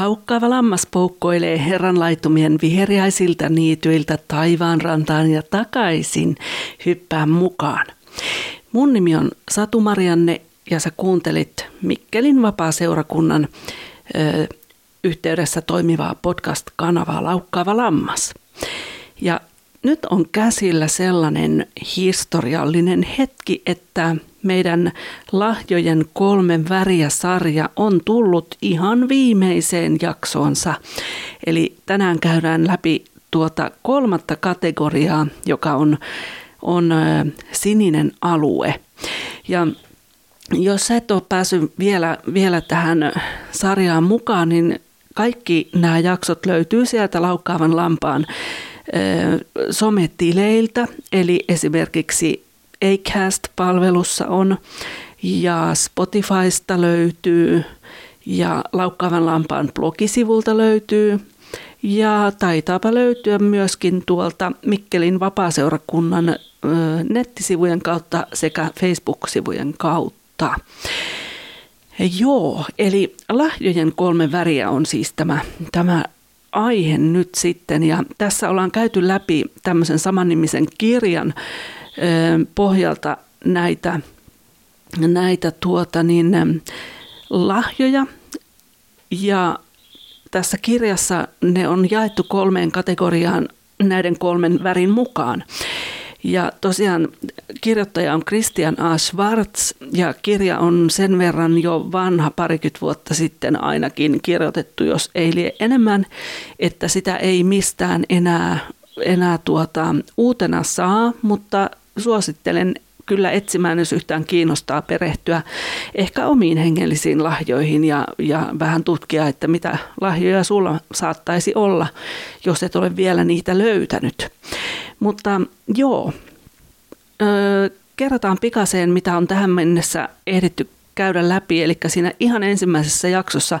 Laukkaava lammas poukkoilee herran laitumien viheriäisiltä niityiltä taivaan rantaan ja takaisin hyppää mukaan. Mun nimi on Satu Marianne ja sä kuuntelit Mikkelin vapaa-seurakunnan ö, yhteydessä toimivaa podcast-kanavaa Laukkaava lammas. Ja nyt on käsillä sellainen historiallinen hetki, että meidän lahjojen kolmen väriä sarja on tullut ihan viimeiseen jaksoonsa. Eli tänään käydään läpi tuota kolmatta kategoriaa, joka on, on sininen alue. Ja jos et ole päässyt vielä, vielä tähän sarjaan mukaan, niin kaikki nämä jaksot löytyy sieltä Laukkaavan lampaan sometileiltä, eli esimerkiksi Acast-palvelussa on ja Spotifysta löytyy ja Laukkaavan lampaan blogisivulta löytyy ja taitaapa löytyä myöskin tuolta Mikkelin vapaaseurakunnan nettisivujen kautta sekä Facebook-sivujen kautta. Joo, eli lahjojen kolme väriä on siis tämä, tämä aihe nyt sitten. Ja tässä ollaan käyty läpi tämmöisen samannimisen kirjan pohjalta näitä, näitä tuota niin, lahjoja. Ja tässä kirjassa ne on jaettu kolmeen kategoriaan näiden kolmen värin mukaan. Ja tosiaan kirjoittaja on Christian A. Schwartz ja kirja on sen verran jo vanha parikymmentä vuotta sitten ainakin kirjoitettu, jos ei lie enemmän, että sitä ei mistään enää, enää tuota, uutena saa, mutta suosittelen kyllä etsimään, jos yhtään kiinnostaa perehtyä ehkä omiin hengellisiin lahjoihin ja, ja vähän tutkia, että mitä lahjoja sulla saattaisi olla, jos et ole vielä niitä löytänyt. Mutta joo, kerrotaan pikaseen, mitä on tähän mennessä ehditty käydä läpi. Eli siinä ihan ensimmäisessä jaksossa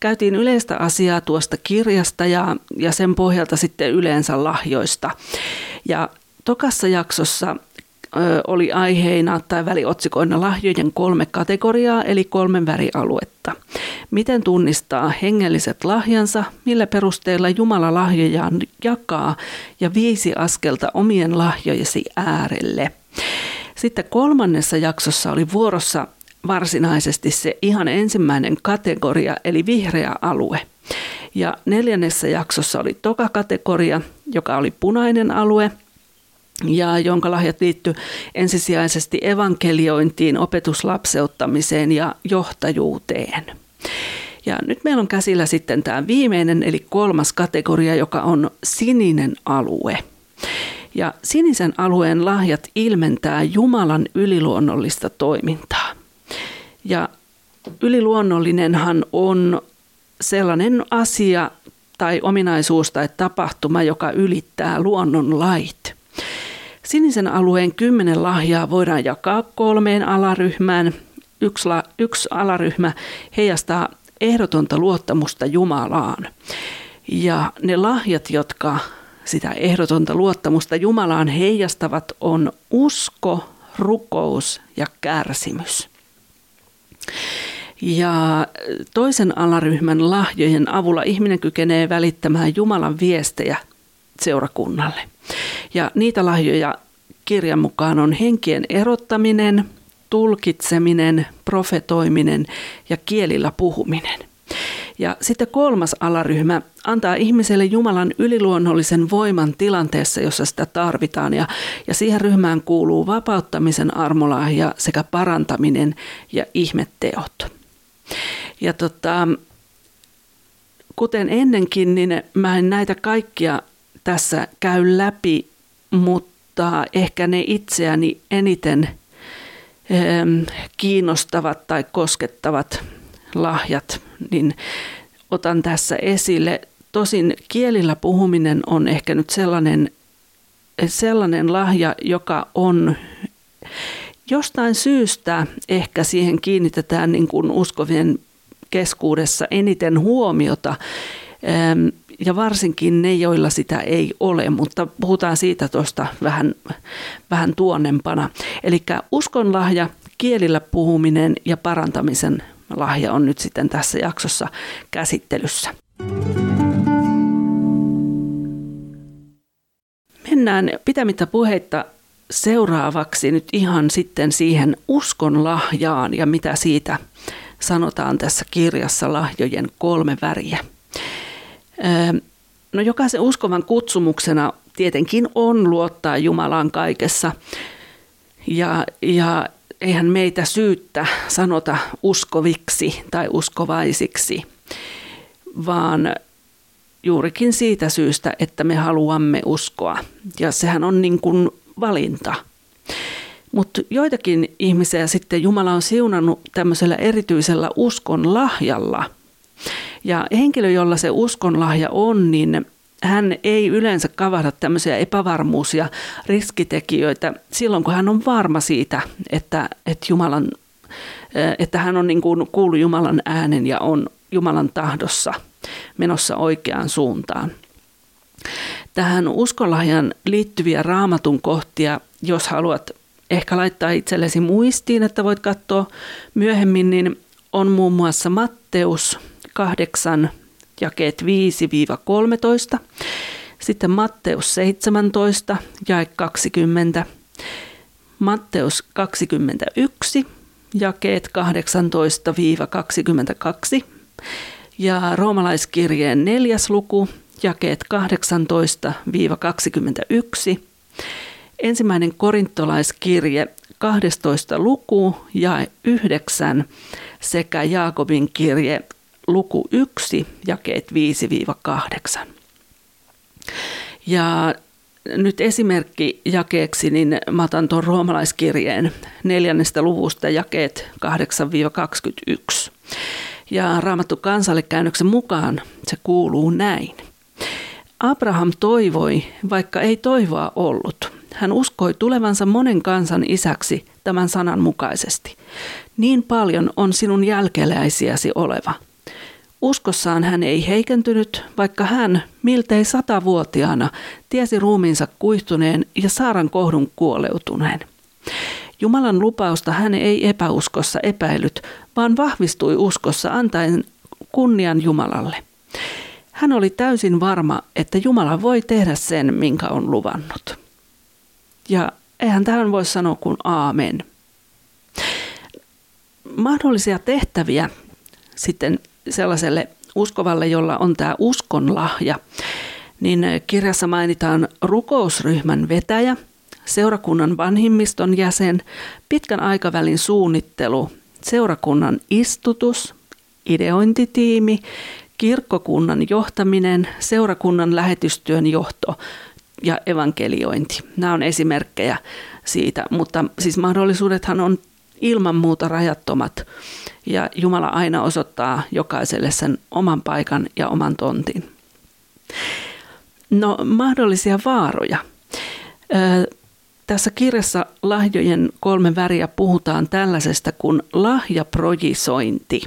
käytiin yleistä asiaa tuosta kirjasta ja, ja sen pohjalta sitten yleensä lahjoista. Ja tokassa jaksossa oli aiheina tai väliotsikoina lahjojen kolme kategoriaa eli kolmen värialuetta. Miten tunnistaa hengelliset lahjansa, millä perusteella Jumala lahjojaan jakaa ja viisi askelta omien lahjojesi äärelle. Sitten kolmannessa jaksossa oli vuorossa varsinaisesti se ihan ensimmäinen kategoria eli vihreä alue. Ja neljännessä jaksossa oli toka kategoria, joka oli punainen alue – ja jonka lahjat liittyy ensisijaisesti evankeliointiin, opetuslapseuttamiseen ja johtajuuteen. Ja nyt meillä on käsillä sitten tämä viimeinen eli kolmas kategoria, joka on sininen alue. Ja sinisen alueen lahjat ilmentää Jumalan yliluonnollista toimintaa. Ja yliluonnollinenhan on sellainen asia tai ominaisuus tai tapahtuma, joka ylittää luonnon lait. Sinisen alueen kymmenen lahjaa voidaan jakaa kolmeen alaryhmään. Yksi, la, yksi alaryhmä heijastaa ehdotonta luottamusta Jumalaan. Ja ne lahjat, jotka sitä ehdotonta luottamusta Jumalaan heijastavat, on usko, rukous ja kärsimys. Ja toisen alaryhmän lahjojen avulla ihminen kykenee välittämään Jumalan viestejä seurakunnalle. Ja niitä lahjoja kirjan mukaan on henkien erottaminen, tulkitseminen, profetoiminen ja kielillä puhuminen. Ja sitten kolmas alaryhmä antaa ihmiselle Jumalan yliluonnollisen voiman tilanteessa, jossa sitä tarvitaan. Ja, ja siihen ryhmään kuuluu vapauttamisen armolahja sekä parantaminen ja ihmetteot. Ja tota, kuten ennenkin, niin mä en näitä kaikkia tässä käy läpi, mutta ehkä ne itseäni eniten kiinnostavat tai koskettavat lahjat, niin otan tässä esille. Tosin kielillä puhuminen on ehkä nyt sellainen, sellainen lahja, joka on jostain syystä ehkä siihen kiinnitetään niin kuin uskovien keskuudessa eniten huomiota ja varsinkin ne, joilla sitä ei ole, mutta puhutaan siitä tuosta vähän, vähän tuonnempana. Eli uskonlahja, kielillä puhuminen ja parantamisen lahja on nyt sitten tässä jaksossa käsittelyssä. Mennään pitämättä puheitta seuraavaksi nyt ihan sitten siihen uskon lahjaan ja mitä siitä sanotaan tässä kirjassa lahjojen kolme väriä. No jokaisen uskovan kutsumuksena tietenkin on luottaa Jumalaan kaikessa. Ja, ja eihän meitä syyttä sanota uskoviksi tai uskovaisiksi, vaan juurikin siitä syystä, että me haluamme uskoa. Ja sehän on niin kuin valinta. Mutta joitakin ihmisiä sitten Jumala on siunannut tämmöisellä erityisellä uskon lahjalla. Ja henkilö, jolla se uskon lahja on, niin hän ei yleensä kavahda tämmöisiä epävarmuus- ja riskitekijöitä silloin, kun hän on varma siitä, että, että, Jumalan, että hän on niin kuin kuullut Jumalan äänen ja on Jumalan tahdossa menossa oikeaan suuntaan. Tähän uskonlahjan liittyviä raamatun kohtia, jos haluat ehkä laittaa itsellesi muistiin, että voit katsoa myöhemmin, niin on muun muassa Matteus 8, jakeet 5-13, sitten Matteus 17, jae 20, Matteus 21, jakeet 18-22 ja roomalaiskirjeen neljäs luku, jakeet 18-21, ensimmäinen korintolaiskirje 12 luku ja 9 sekä Jaakobin kirje luku 1, jakeet 5-8. Ja nyt esimerkki jakeeksi, niin mä otan tuon roomalaiskirjeen neljännestä luvusta jakeet 8-21. Ja raamattu kansalle käännöksen mukaan se kuuluu näin. Abraham toivoi, vaikka ei toivoa ollut. Hän uskoi tulevansa monen kansan isäksi tämän sanan mukaisesti. Niin paljon on sinun jälkeläisiäsi oleva – Uskossaan hän ei heikentynyt, vaikka hän, miltei satavuotiaana, tiesi ruumiinsa kuihtuneen ja Saaran kohdun kuoleutuneen. Jumalan lupausta hän ei epäuskossa epäillyt, vaan vahvistui uskossa antaen kunnian Jumalalle. Hän oli täysin varma, että Jumala voi tehdä sen, minkä on luvannut. Ja eihän tähän voi sanoa kuin aamen. Mahdollisia tehtäviä sitten sellaiselle uskovalle, jolla on tämä uskon lahja, niin kirjassa mainitaan rukousryhmän vetäjä, seurakunnan vanhimmiston jäsen, pitkän aikavälin suunnittelu, seurakunnan istutus, ideointitiimi, kirkkokunnan johtaminen, seurakunnan lähetystyön johto ja evankeliointi. Nämä on esimerkkejä siitä, mutta siis mahdollisuudethan on ilman muuta rajattomat ja Jumala aina osoittaa jokaiselle sen oman paikan ja oman tontin. No mahdollisia vaaroja. Tässä kirjassa lahjojen kolme väriä puhutaan tällaisesta kuin lahjaprojisointi.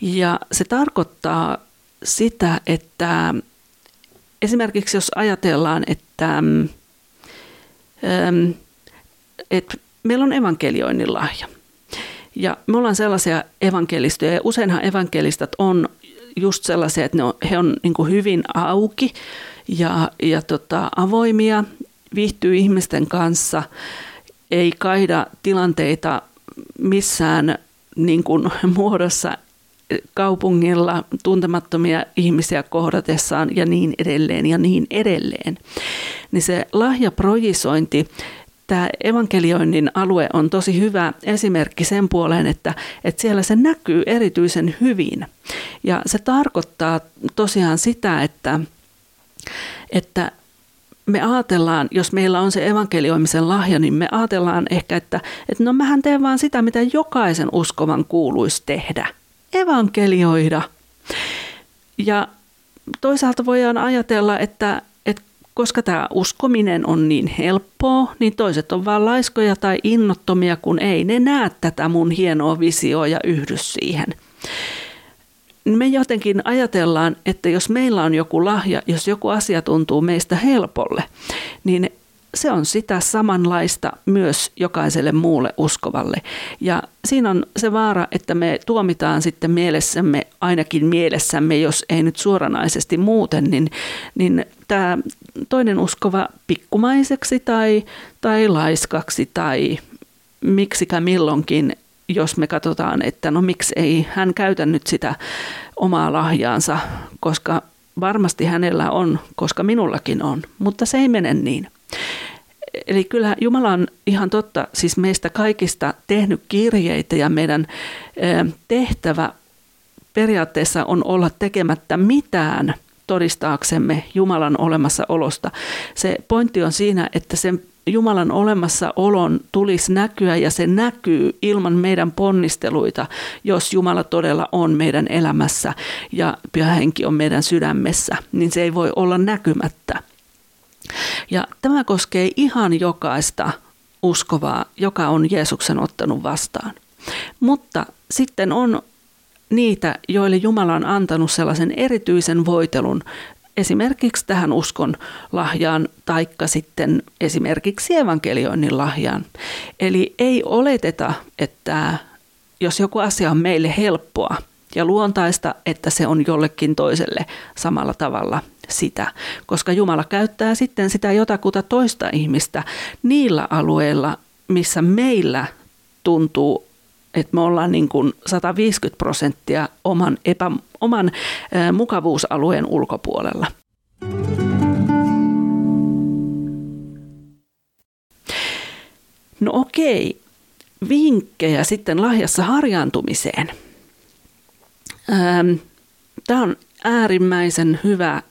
Ja se tarkoittaa sitä, että esimerkiksi jos ajatellaan, että, että meillä on evankelioinnin lahja – ja me ollaan sellaisia evankelistoja, ja useinhan evankelistat on just sellaisia, että ne on, he on niin hyvin auki ja, ja tota, avoimia, viihtyy ihmisten kanssa, ei kaida tilanteita missään niin kuin muodossa kaupungilla tuntemattomia ihmisiä kohdatessaan ja niin edelleen ja niin edelleen. Niin se lahjaprojisointi tämä evankelioinnin alue on tosi hyvä esimerkki sen puoleen, että, että siellä se näkyy erityisen hyvin. Ja se tarkoittaa tosiaan sitä, että, että me ajatellaan, jos meillä on se evankelioimisen lahja, niin me ajatellaan ehkä, että, että no mähän teen vaan sitä, mitä jokaisen uskovan kuuluisi tehdä. Evankelioida. Ja toisaalta voidaan ajatella, että, koska tämä uskominen on niin helppoa, niin toiset on vaan laiskoja tai innottomia, kun ei ne näe tätä mun hienoa visioa ja yhdy siihen. Me jotenkin ajatellaan, että jos meillä on joku lahja, jos joku asia tuntuu meistä helpolle, niin se on sitä samanlaista myös jokaiselle muulle uskovalle. Ja siinä on se vaara, että me tuomitaan sitten mielessämme, ainakin mielessämme, jos ei nyt suoranaisesti muuten, niin, niin tämä toinen uskova pikkumaiseksi tai, tai laiskaksi tai miksikä milloinkin, jos me katsotaan, että no miksi ei hän käytä nyt sitä omaa lahjaansa, koska varmasti hänellä on, koska minullakin on, mutta se ei mene niin. Eli kyllä Jumala on ihan totta, siis meistä kaikista tehnyt kirjeitä ja meidän tehtävä periaatteessa on olla tekemättä mitään todistaaksemme Jumalan olemassaolosta. Se pointti on siinä, että sen Jumalan olemassaolon tulisi näkyä ja se näkyy ilman meidän ponnisteluita, jos Jumala todella on meidän elämässä ja Pyhä Henki on meidän sydämessä, niin se ei voi olla näkymättä. Ja tämä koskee ihan jokaista uskovaa, joka on Jeesuksen ottanut vastaan. Mutta sitten on niitä, joille Jumala on antanut sellaisen erityisen voitelun esimerkiksi tähän uskon lahjaan taikka sitten esimerkiksi evankelioinnin lahjaan. Eli ei oleteta, että jos joku asia on meille helppoa ja luontaista, että se on jollekin toiselle samalla tavalla sitä, koska Jumala käyttää sitten sitä jotakuta toista ihmistä niillä alueilla, missä meillä tuntuu, että me ollaan niin kuin 150 prosenttia oman, epä, oman mukavuusalueen ulkopuolella. No okei, vinkkejä sitten lahjassa harjaantumiseen. Tämä on äärimmäisen hyvä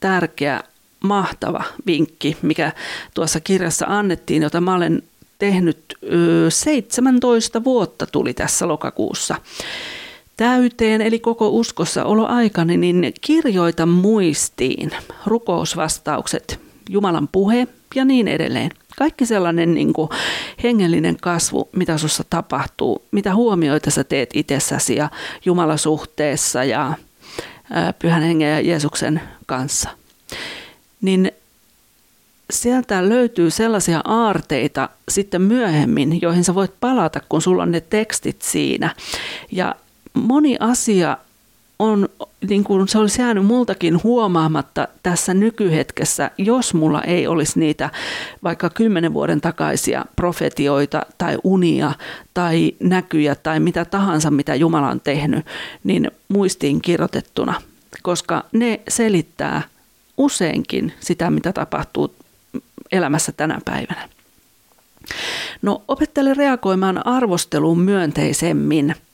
tärkeä, mahtava vinkki, mikä tuossa kirjassa annettiin, jota mä olen tehnyt 17 vuotta tuli tässä lokakuussa täyteen, eli koko uskossa oloaikani, niin kirjoita muistiin rukousvastaukset, Jumalan puhe ja niin edelleen. Kaikki sellainen niin kuin hengellinen kasvu, mitä sinussa tapahtuu, mitä huomioita sä teet itsessäsi ja Jumalasuhteessa ja Pyhän Hengen ja Jeesuksen kanssa, niin sieltä löytyy sellaisia aarteita sitten myöhemmin, joihin sä voit palata, kun sulla on ne tekstit siinä. Ja moni asia on, niin kuin se olisi jäänyt multakin huomaamatta tässä nykyhetkessä, jos mulla ei olisi niitä vaikka kymmenen vuoden takaisia profetioita tai unia tai näkyjä tai mitä tahansa, mitä Jumala on tehnyt, niin muistiin kirjoitettuna, koska ne selittää useinkin sitä, mitä tapahtuu elämässä tänä päivänä. No opettele reagoimaan arvosteluun myönteisemmin –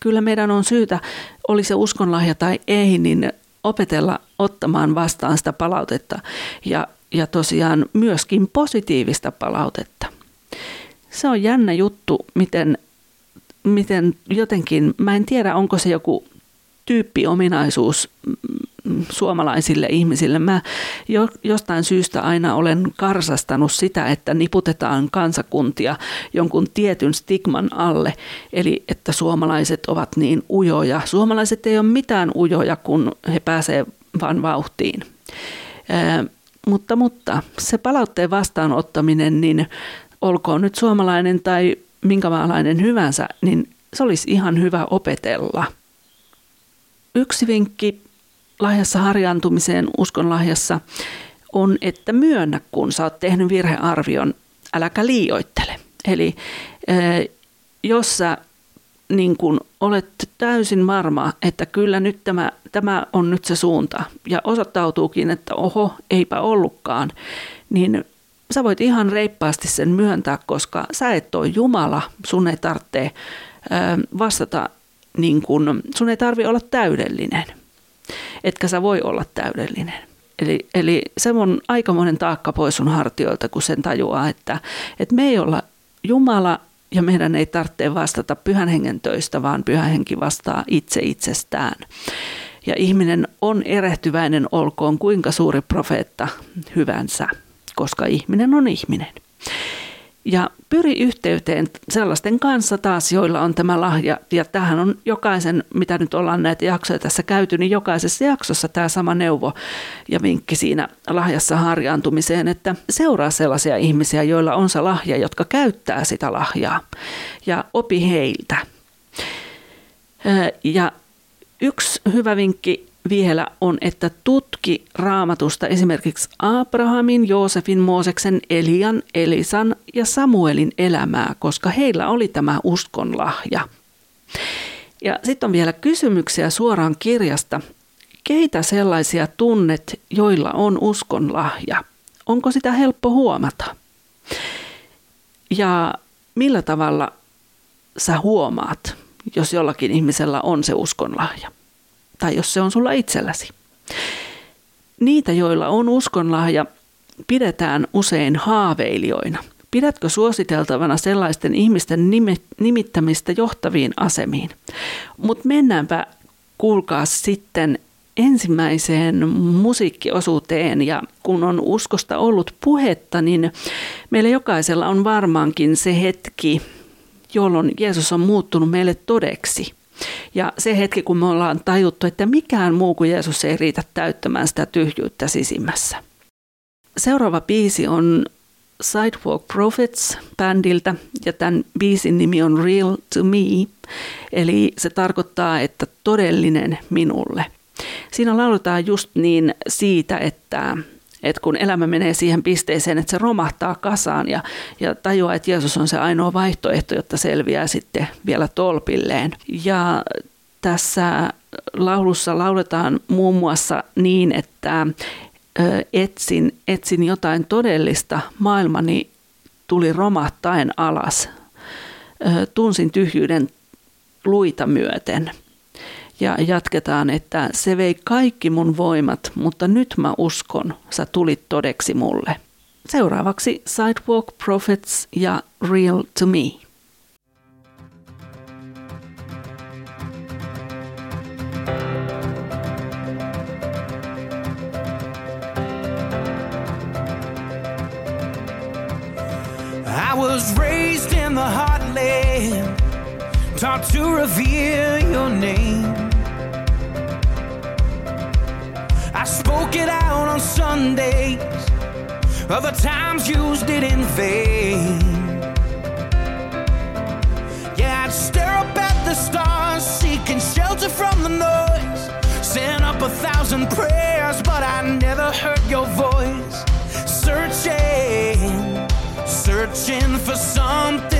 kyllä meidän on syytä, oli se uskonlahja tai ei, niin opetella ottamaan vastaan sitä palautetta ja, ja tosiaan myöskin positiivista palautetta. Se on jännä juttu, miten, miten jotenkin, mä en tiedä onko se joku tyyppiominaisuus suomalaisille ihmisille. Mä jo, jostain syystä aina olen karsastanut sitä, että niputetaan kansakuntia jonkun tietyn stigman alle, eli että suomalaiset ovat niin ujoja. Suomalaiset ei ole mitään ujoja, kun he pääsevät vaan vauhtiin. Ää, mutta, mutta se palautteen vastaanottaminen, niin olkoon nyt suomalainen tai minkä maalainen hyvänsä, niin se olisi ihan hyvä opetella. Yksi vinkki lahjassa harjaantumiseen uskonlahjassa on, että myönnä, kun sä oot tehnyt virhearvion, äläkä liioittele. Eli jos sä niin kun olet täysin varma, että kyllä nyt tämä, tämä on nyt se suunta ja osoittautuukin, että oho, eipä ollutkaan, niin sä voit ihan reippaasti sen myöntää, koska sä et ole Jumala, sun ei tarvitse vastata, niin kun, sun ei tarvi olla täydellinen etkä sä voi olla täydellinen. Eli, eli se on aikamoinen taakka pois sun hartioilta, kun sen tajuaa, että, että me ei olla Jumala ja meidän ei tarvitse vastata pyhän hengen töistä, vaan pyhä henki vastaa itse itsestään. Ja ihminen on erehtyväinen olkoon kuinka suuri profeetta hyvänsä, koska ihminen on ihminen. Ja pyri yhteyteen sellaisten kanssa taas, joilla on tämä lahja. Ja tähän on jokaisen, mitä nyt ollaan näitä jaksoja tässä käyty, niin jokaisessa jaksossa tämä sama neuvo ja vinkki siinä lahjassa harjaantumiseen, että seuraa sellaisia ihmisiä, joilla on se lahja, jotka käyttää sitä lahjaa. Ja opi heiltä. Ja yksi hyvä vinkki vielä on, että tutki raamatusta esimerkiksi Abrahamin, Joosefin, Mooseksen, Elian, Elisan ja Samuelin elämää, koska heillä oli tämä uskonlahja. Ja sitten on vielä kysymyksiä suoraan kirjasta. Keitä sellaisia tunnet, joilla on uskonlahja? Onko sitä helppo huomata? Ja millä tavalla sä huomaat, jos jollakin ihmisellä on se uskonlahja? Tai jos se on sulla itselläsi. Niitä, joilla on uskonlahja, pidetään usein haaveilijoina. Pidätkö suositeltavana sellaisten ihmisten nimittämistä johtaviin asemiin? Mutta mennäänpä kuulkaa sitten ensimmäiseen musiikkiosuuteen ja kun on uskosta ollut puhetta, niin meillä jokaisella on varmaankin se hetki, jolloin Jeesus on muuttunut meille todeksi. Ja se hetki, kun me ollaan tajuttu, että mikään muu kuin Jeesus ei riitä täyttämään sitä tyhjyyttä sisimmässä. Seuraava biisi on Sidewalk Prophets bändiltä ja tämän biisin nimi on Real to Me, eli se tarkoittaa, että todellinen minulle. Siinä lauletaan just niin siitä, että että kun elämä menee siihen pisteeseen, että se romahtaa kasaan ja, ja tajuaa, että Jeesus on se ainoa vaihtoehto, jotta selviää sitten vielä tolpilleen. Ja tässä laulussa lauletaan muun muassa niin, että etsin, etsin jotain todellista, maailmani tuli romahtaen alas. Tunsin tyhjyyden luita myöten – ja jatketaan, että se vei kaikki mun voimat, mutta nyt mä uskon, sä tulit todeksi mulle. Seuraavaksi Sidewalk Prophets ja Real to Me. Was raised in the heartland, taught to revere your name. Spoke it out on Sundays, other times used it in vain. Yeah, I'd stare up at the stars, seeking shelter from the noise. Sent up a thousand prayers, but I never heard your voice. Searching, searching for something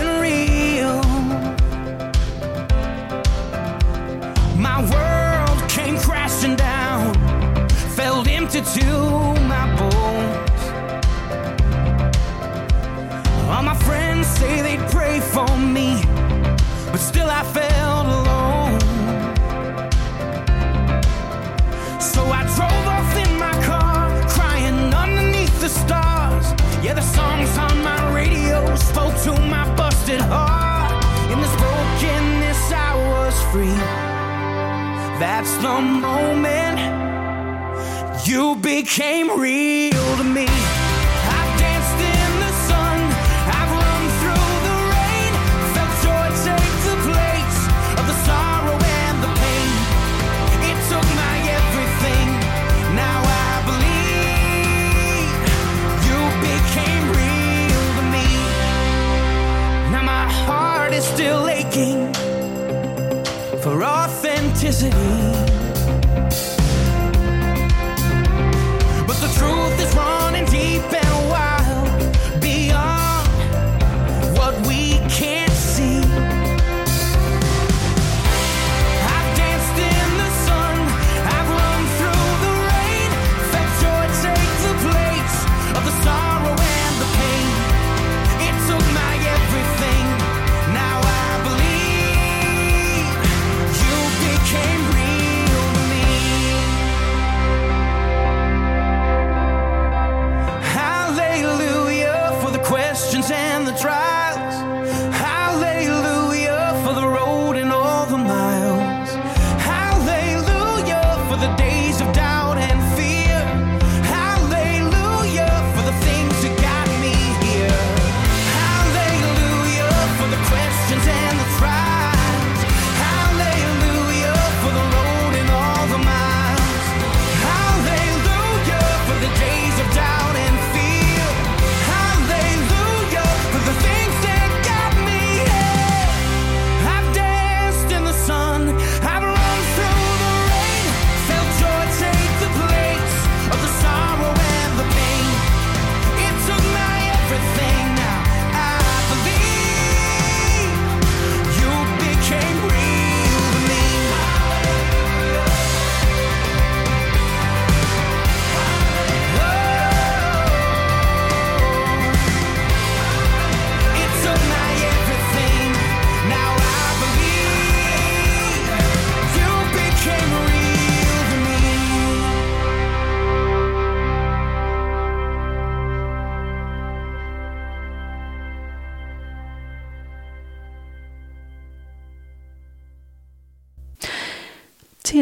That's the moment you became real to me. I've danced in the sun, I've run through the rain, felt joy take the flakes of the sorrow and the pain. It took my everything. Now I believe you became real to me. Now my heart is still aching for all authenticity. But the truth is wrong.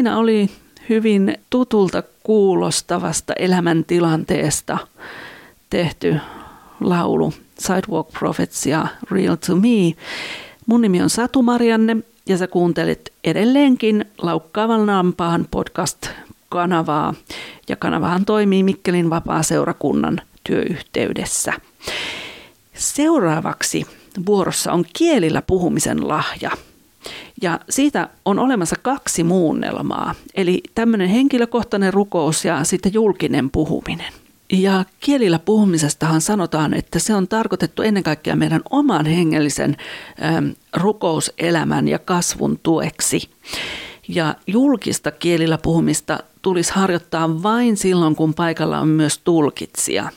Siinä oli hyvin tutulta kuulostavasta elämäntilanteesta tehty laulu Sidewalk Prophets ja Real to Me. Mun nimi on Satu Marianne ja sä kuuntelit edelleenkin Laukkaavan Nampaan podcast-kanavaa. Ja kanavahan toimii Mikkelin vapaa-seurakunnan työyhteydessä. Seuraavaksi vuorossa on kielillä puhumisen lahja. Ja siitä on olemassa kaksi muunnelmaa, eli tämmöinen henkilökohtainen rukous ja sitten julkinen puhuminen. Ja kielillä puhumisestahan sanotaan, että se on tarkoitettu ennen kaikkea meidän oman hengellisen äm, rukouselämän ja kasvun tueksi. Ja julkista kielillä puhumista tulisi harjoittaa vain silloin, kun paikalla on myös tulkitsija.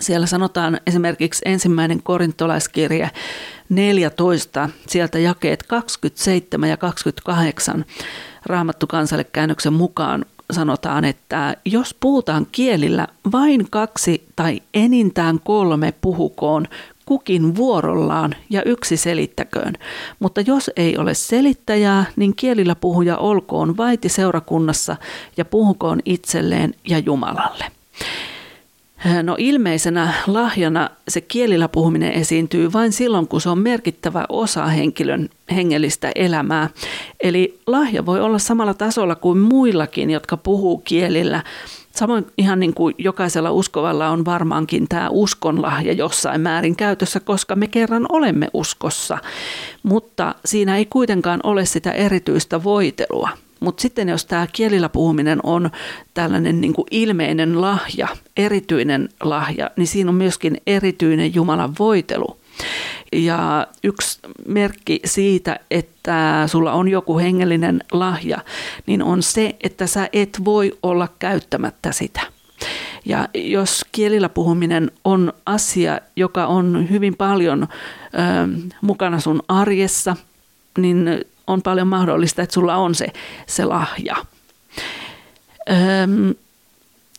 Siellä sanotaan esimerkiksi ensimmäinen korintolaiskirje 14, sieltä jakeet 27 ja 28 Raamattu kansalle käännöksen mukaan sanotaan, että jos puhutaan kielillä, vain kaksi tai enintään kolme puhukoon kukin vuorollaan ja yksi selittäköön. Mutta jos ei ole selittäjää, niin kielillä puhuja olkoon vaiti seurakunnassa ja puhukoon itselleen ja Jumalalle. No ilmeisenä lahjana se kielillä puhuminen esiintyy vain silloin, kun se on merkittävä osa henkilön hengellistä elämää. Eli lahja voi olla samalla tasolla kuin muillakin, jotka puhuu kielillä. Samoin ihan niin kuin jokaisella uskovalla on varmaankin tämä uskonlahja jossain määrin käytössä, koska me kerran olemme uskossa. Mutta siinä ei kuitenkaan ole sitä erityistä voitelua. Mutta sitten jos tämä kielillä puhuminen on tällainen niin kuin ilmeinen lahja, erityinen lahja, niin siinä on myöskin erityinen Jumalan voitelu. Ja yksi merkki siitä, että sulla on joku hengellinen lahja, niin on se, että sä et voi olla käyttämättä sitä. Ja jos kielillä puhuminen on asia, joka on hyvin paljon ö, mukana sun arjessa, niin on paljon mahdollista, että sulla on se, se lahja. Öm,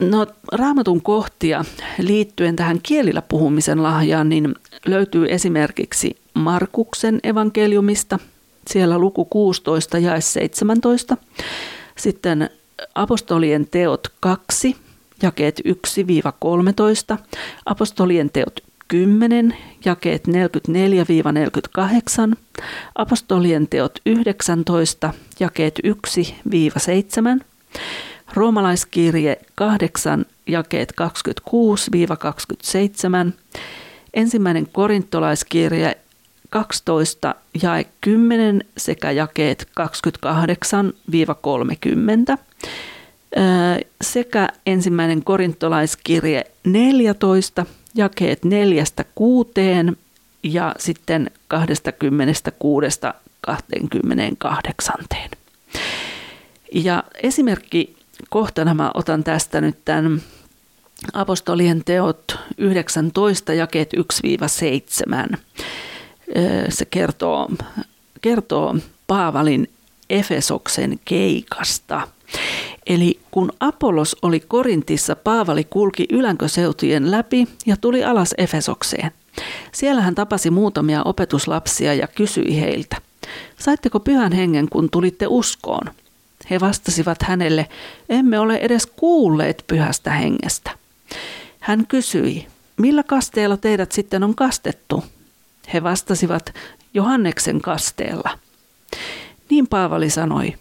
no, raamatun kohtia liittyen tähän kielillä puhumisen lahjaan, niin löytyy esimerkiksi Markuksen evankeliumista, siellä luku 16 ja 17. Sitten apostolien teot 2, jakeet 1-13, apostolien teot 10, jakeet 44-48, apostolien teot 19, jakeet 1-7, roomalaiskirje 8, jakeet 26-27, ensimmäinen korintolaiskirje 12, jae 10 sekä jakeet 28-30, sekä ensimmäinen korintolaiskirje 14, jakeet neljästä kuuteen ja sitten 26 28. Ja esimerkki kohtana mä otan tästä nyt tämän apostolien teot 19 jakeet 1-7. Se kertoo, kertoo Paavalin Efesoksen keikasta – Eli kun Apollos oli Korintissa, Paavali kulki ylänköseutujen läpi ja tuli alas Efesokseen. Siellä hän tapasi muutamia opetuslapsia ja kysyi heiltä, saitteko pyhän hengen, kun tulitte uskoon? He vastasivat hänelle, emme ole edes kuulleet pyhästä hengestä. Hän kysyi, millä kasteella teidät sitten on kastettu? He vastasivat, Johanneksen kasteella. Niin Paavali sanoi,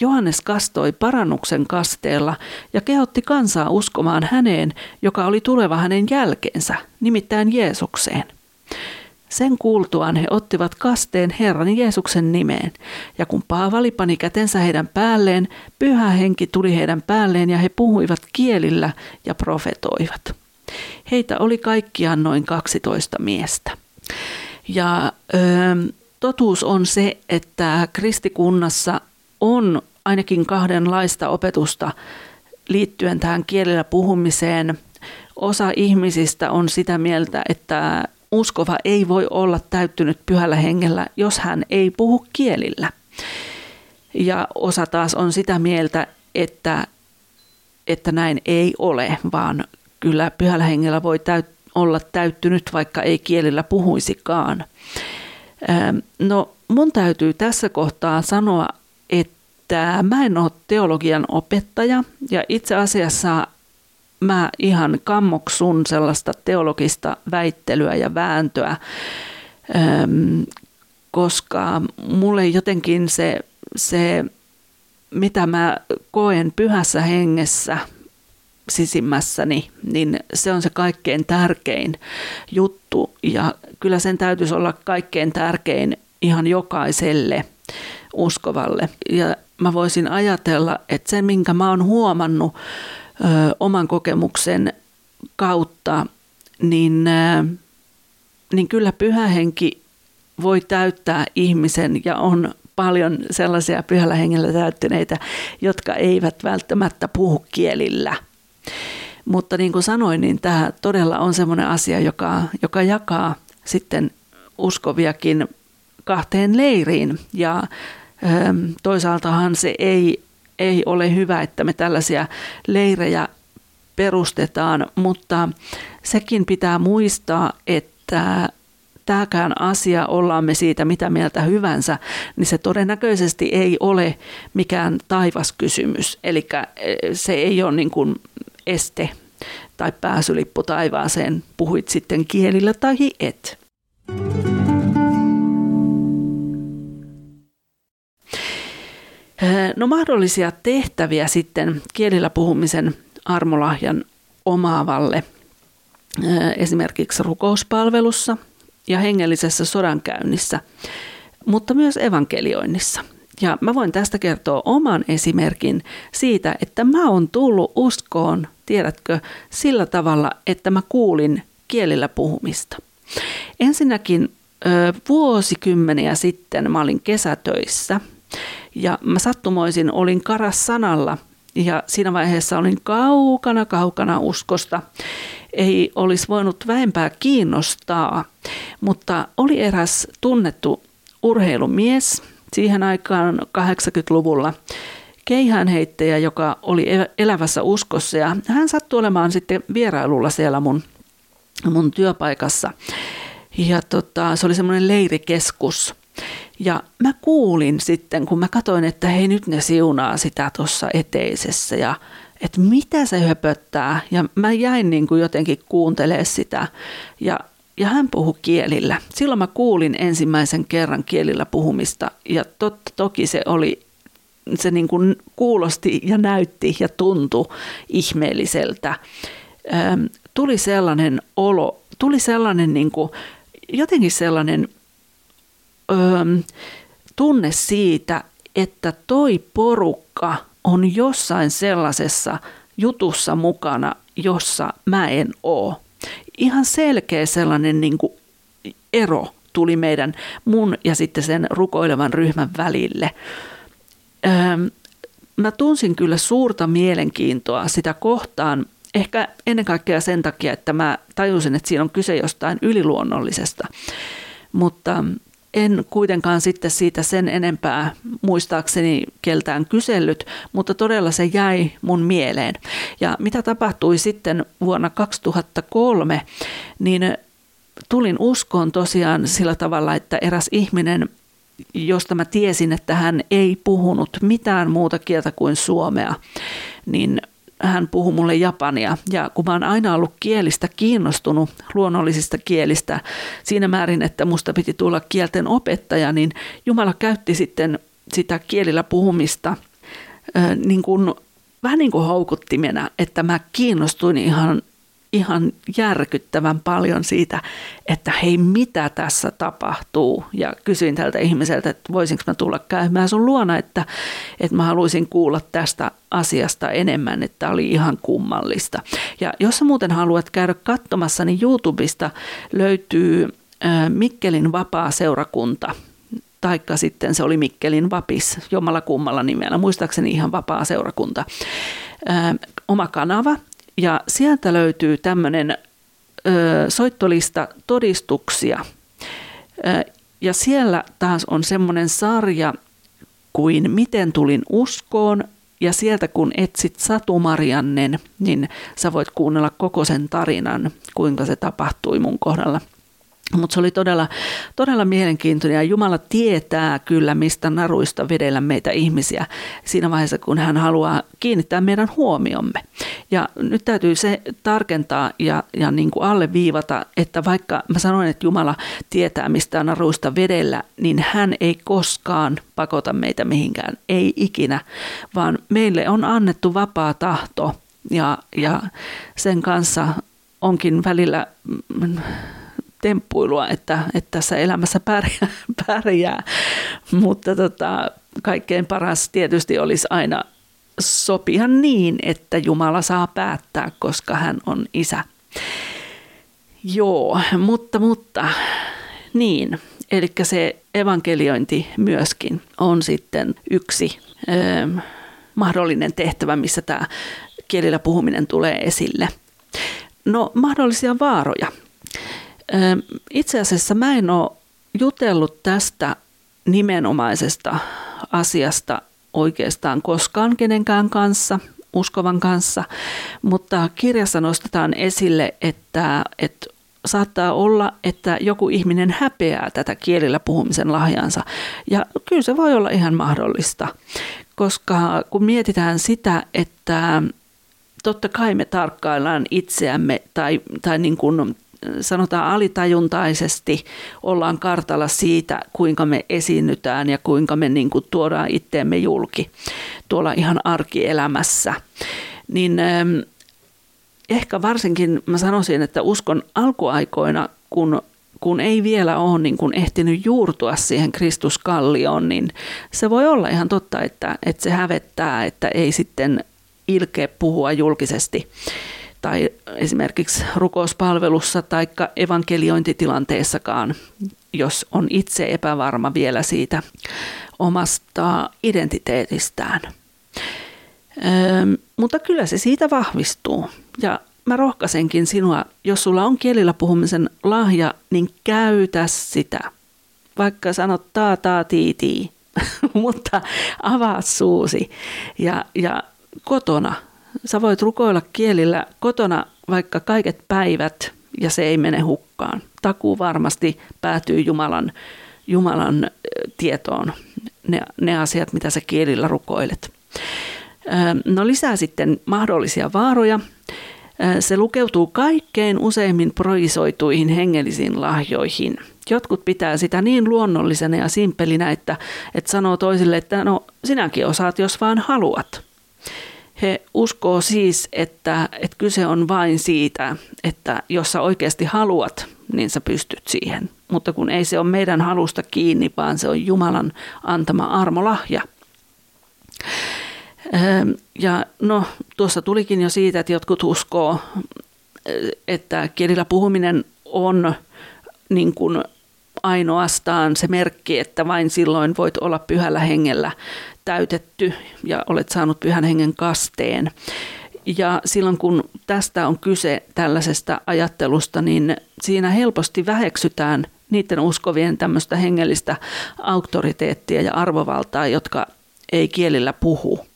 Johannes kastoi parannuksen kasteella ja kehotti kansaa uskomaan häneen, joka oli tuleva hänen jälkeensä, nimittäin Jeesukseen. Sen kuultuaan he ottivat kasteen Herran Jeesuksen nimeen, ja kun Paavali pani kätensä heidän päälleen, pyhä henki tuli heidän päälleen ja he puhuivat kielillä ja profetoivat. Heitä oli kaikkiaan noin 12 miestä. Ja ö, totuus on se, että kristikunnassa on ainakin kahdenlaista opetusta liittyen tähän kielellä puhumiseen. Osa ihmisistä on sitä mieltä, että uskova ei voi olla täyttynyt pyhällä hengellä, jos hän ei puhu kielillä. Ja osa taas on sitä mieltä, että, että näin ei ole, vaan kyllä pyhällä hengellä voi täyt, olla täyttynyt, vaikka ei kielillä puhuisikaan. No mun täytyy tässä kohtaa sanoa, että mä en ole teologian opettaja ja itse asiassa mä ihan kammoksun sellaista teologista väittelyä ja vääntöä, koska mulle jotenkin se, se, mitä mä koen pyhässä hengessä sisimmässäni, niin se on se kaikkein tärkein juttu. Ja kyllä sen täytyisi olla kaikkein tärkein ihan jokaiselle uskovalle. Ja mä voisin ajatella, että se, minkä mä oon huomannut ö, oman kokemuksen kautta, niin, ö, niin kyllä pyhä henki voi täyttää ihmisen ja on paljon sellaisia pyhällä hengellä täyttyneitä, jotka eivät välttämättä puhu kielillä. Mutta niin kuin sanoin, niin tämä todella on sellainen asia, joka, joka jakaa sitten uskoviakin kahteen leiriin. Ja toisaaltahan se ei, ei ole hyvä, että me tällaisia leirejä perustetaan, mutta sekin pitää muistaa, että tämäkään asia, ollaan me siitä mitä mieltä hyvänsä, niin se todennäköisesti ei ole mikään taivaskysymys. Eli se ei ole niin kuin este tai pääsylippu taivaaseen, puhuit sitten kielillä tai et. No mahdollisia tehtäviä sitten kielillä puhumisen armolahjan omaavalle esimerkiksi rukouspalvelussa ja hengellisessä sodankäynnissä, mutta myös evankelioinnissa. Ja mä voin tästä kertoa oman esimerkin siitä, että mä oon tullut uskoon, tiedätkö, sillä tavalla, että mä kuulin kielillä puhumista. Ensinnäkin vuosikymmeniä sitten mä olin kesätöissä ja mä sattumoisin olin karas sanalla ja siinä vaiheessa olin kaukana kaukana uskosta. Ei olisi voinut vähempää kiinnostaa, mutta oli eräs tunnettu urheilumies siihen aikaan 80-luvulla keihäänheittäjä, joka oli elävässä uskossa ja hän sattui olemaan sitten vierailulla siellä mun, mun työpaikassa. Ja tota, se oli semmoinen leirikeskus. Ja mä kuulin sitten, kun mä katsoin, että hei nyt ne siunaa sitä tuossa eteisessä ja että mitä se höpöttää. Ja mä jäin niin kuin jotenkin kuuntelemaan sitä ja, ja hän puhui kielillä. Silloin mä kuulin ensimmäisen kerran kielillä puhumista ja totta toki se oli se niin kuin kuulosti ja näytti ja tuntui ihmeelliseltä. tuli sellainen olo, tuli sellainen niin kuin, jotenkin sellainen ö, tunne siitä, että toi porukka on jossain sellaisessa jutussa mukana, jossa mä en oo. Ihan selkeä sellainen niin kuin ero tuli meidän mun ja sitten sen rukoilevan ryhmän välille. Öö, mä tunsin kyllä suurta mielenkiintoa sitä kohtaan, ehkä ennen kaikkea sen takia, että mä tajusin, että siinä on kyse jostain yliluonnollisesta. Mutta en kuitenkaan sitten siitä sen enempää muistaakseni keltään kysellyt, mutta todella se jäi mun mieleen. Ja mitä tapahtui sitten vuonna 2003, niin tulin uskoon tosiaan sillä tavalla, että eräs ihminen josta mä tiesin, että hän ei puhunut mitään muuta kieltä kuin suomea, niin hän puhui mulle japania. Ja kun mä oon aina ollut kielistä kiinnostunut, luonnollisista kielistä, siinä määrin, että musta piti tulla kielten opettaja, niin Jumala käytti sitten sitä kielillä puhumista niin kuin, vähän niin kuin houkuttimena, että mä kiinnostuin ihan ihan järkyttävän paljon siitä, että hei mitä tässä tapahtuu. Ja kysyin tältä ihmiseltä, että voisinko mä tulla käymään sun luona, että, että mä haluaisin kuulla tästä asiasta enemmän, että oli ihan kummallista. Ja jos sä muuten haluat käydä katsomassa, niin YouTubesta löytyy Mikkelin vapaa seurakunta taikka sitten se oli Mikkelin vapis, jommalla kummalla nimellä, muistaakseni ihan vapaa seurakunta. oma kanava, ja sieltä löytyy tämmöinen soittolista todistuksia. Ö, ja siellä taas on semmoinen sarja kuin Miten tulin uskoon. Ja sieltä kun etsit Satu Mariannen, niin sä voit kuunnella koko sen tarinan, kuinka se tapahtui mun kohdalla. Mutta se oli todella, todella mielenkiintoinen ja Jumala tietää kyllä, mistä naruista vedellä meitä ihmisiä siinä vaiheessa, kun hän haluaa kiinnittää meidän huomiomme. Ja nyt täytyy se tarkentaa ja, ja niin kuin alleviivata, että vaikka mä sanoin, että Jumala tietää, mistä naruista vedellä, niin hän ei koskaan pakota meitä mihinkään, ei ikinä, vaan meille on annettu vapaa tahto ja, ja sen kanssa onkin välillä temppuilua, että, että tässä elämässä pärjää, pärjää. mutta tota, kaikkein paras tietysti olisi aina sopia niin, että Jumala saa päättää, koska hän on isä. Joo, mutta, mutta niin, eli se evankeliointi myöskin on sitten yksi ö, mahdollinen tehtävä, missä tämä kielillä puhuminen tulee esille. No mahdollisia vaaroja. Itse asiassa mä en ole jutellut tästä nimenomaisesta asiasta oikeastaan koskaan kenenkään kanssa, uskovan kanssa, mutta kirjassa nostetaan esille, että, että saattaa olla, että joku ihminen häpeää tätä kielillä puhumisen lahjansa. Ja kyllä se voi olla ihan mahdollista, koska kun mietitään sitä, että totta kai me tarkkaillaan itseämme tai, tai niin kuin sanotaan alitajuntaisesti ollaan kartalla siitä, kuinka me esiinnytään ja kuinka me niin kuin tuodaan itteemme julki tuolla ihan arkielämässä. Niin ähm, ehkä varsinkin mä sanoisin, että uskon alkuaikoina, kun kun ei vielä ole niin kuin ehtinyt juurtua siihen Kristuskallioon, niin se voi olla ihan totta, että, että se hävettää, että ei sitten ilkeä puhua julkisesti tai esimerkiksi rukouspalvelussa tai evankeliointitilanteessakaan, jos on itse epävarma vielä siitä omasta identiteetistään. Mutta kyllä se siitä vahvistuu. Ja mä rohkaisenkin sinua, jos sulla on kielillä puhumisen lahja, niin käytä sitä. Vaikka sanot taa taa tii tii, mutta avaa suusi ja, ja kotona Sä voit rukoilla kielillä kotona vaikka kaiket päivät ja se ei mene hukkaan. Takuu varmasti päätyy Jumalan, Jumalan tietoon ne, ne asiat, mitä sä kielillä rukoilet. No lisää sitten mahdollisia vaaroja. Se lukeutuu kaikkein useimmin projisoituihin hengellisiin lahjoihin. Jotkut pitää sitä niin luonnollisena ja simpelinä, että, että sanoo toisille, että no sinäkin osaat, jos vaan haluat. He uskoo siis, että, että kyse on vain siitä, että jos sä oikeasti haluat, niin sä pystyt siihen. Mutta kun ei se ole meidän halusta kiinni, vaan se on Jumalan antama armolahja. Ehm, ja no, tuossa tulikin jo siitä, että jotkut uskoo, että kielillä puhuminen on niin kuin ainoastaan se merkki, että vain silloin voit olla pyhällä hengellä täytetty ja olet saanut pyhän hengen kasteen. Ja silloin kun tästä on kyse tällaisesta ajattelusta, niin siinä helposti väheksytään niiden uskovien tämmöistä hengellistä auktoriteettia ja arvovaltaa, jotka ei kielillä puhu.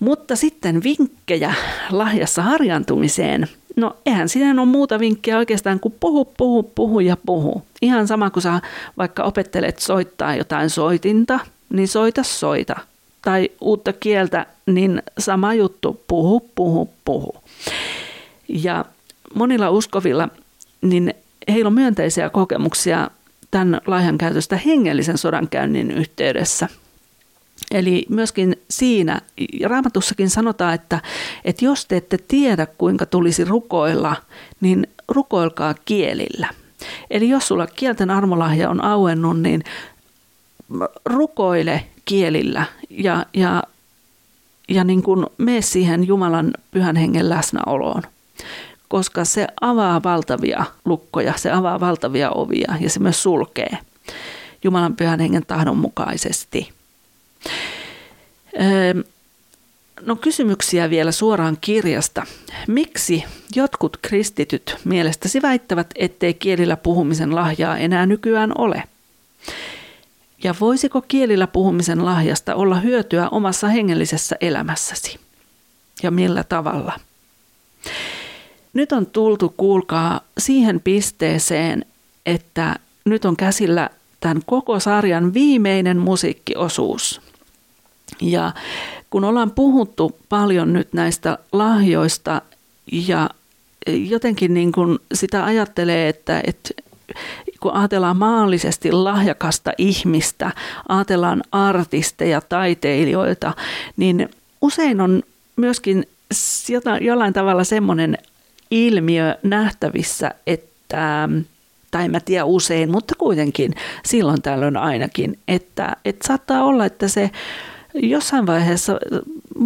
Mutta sitten vinkkejä lahjassa harjantumiseen. No eihän siinä ole muuta vinkkiä oikeastaan kuin puhu, puhu, puhu ja puhu. Ihan sama kuin sä vaikka opettelet soittaa jotain soitinta – niin soita soita. Tai uutta kieltä, niin sama juttu, puhu, puhu, puhu. Ja monilla uskovilla, niin heillä on myönteisiä kokemuksia tämän laihan käytöstä hengellisen sodankäynnin yhteydessä. Eli myöskin siinä, raamatussakin sanotaan, että, että jos te ette tiedä, kuinka tulisi rukoilla, niin rukoilkaa kielillä. Eli jos sulla kielten armolahja on auennut, niin rukoile kielillä ja, ja, ja niin kuin mene siihen Jumalan pyhän hengen läsnäoloon. Koska se avaa valtavia lukkoja, se avaa valtavia ovia ja se myös sulkee Jumalan pyhän hengen tahdon mukaisesti. No kysymyksiä vielä suoraan kirjasta. Miksi jotkut kristityt mielestäsi väittävät, ettei kielillä puhumisen lahjaa enää nykyään ole? Ja voisiko kielillä puhumisen lahjasta olla hyötyä omassa hengellisessä elämässäsi? Ja millä tavalla? nyt on tultu, kuulkaa, siihen pisteeseen, että nyt on käsillä tämän koko sarjan viimeinen musiikkiosuus. Ja kun ollaan puhuttu paljon nyt näistä lahjoista ja jotenkin niin kuin sitä ajattelee, että, että kun ajatellaan maallisesti lahjakasta ihmistä, ajatellaan artisteja, taiteilijoita, niin usein on myöskin jollain tavalla semmoinen ilmiö nähtävissä, että tai mä tiedä usein, mutta kuitenkin silloin tällöin ainakin, että, että saattaa olla, että se jossain vaiheessa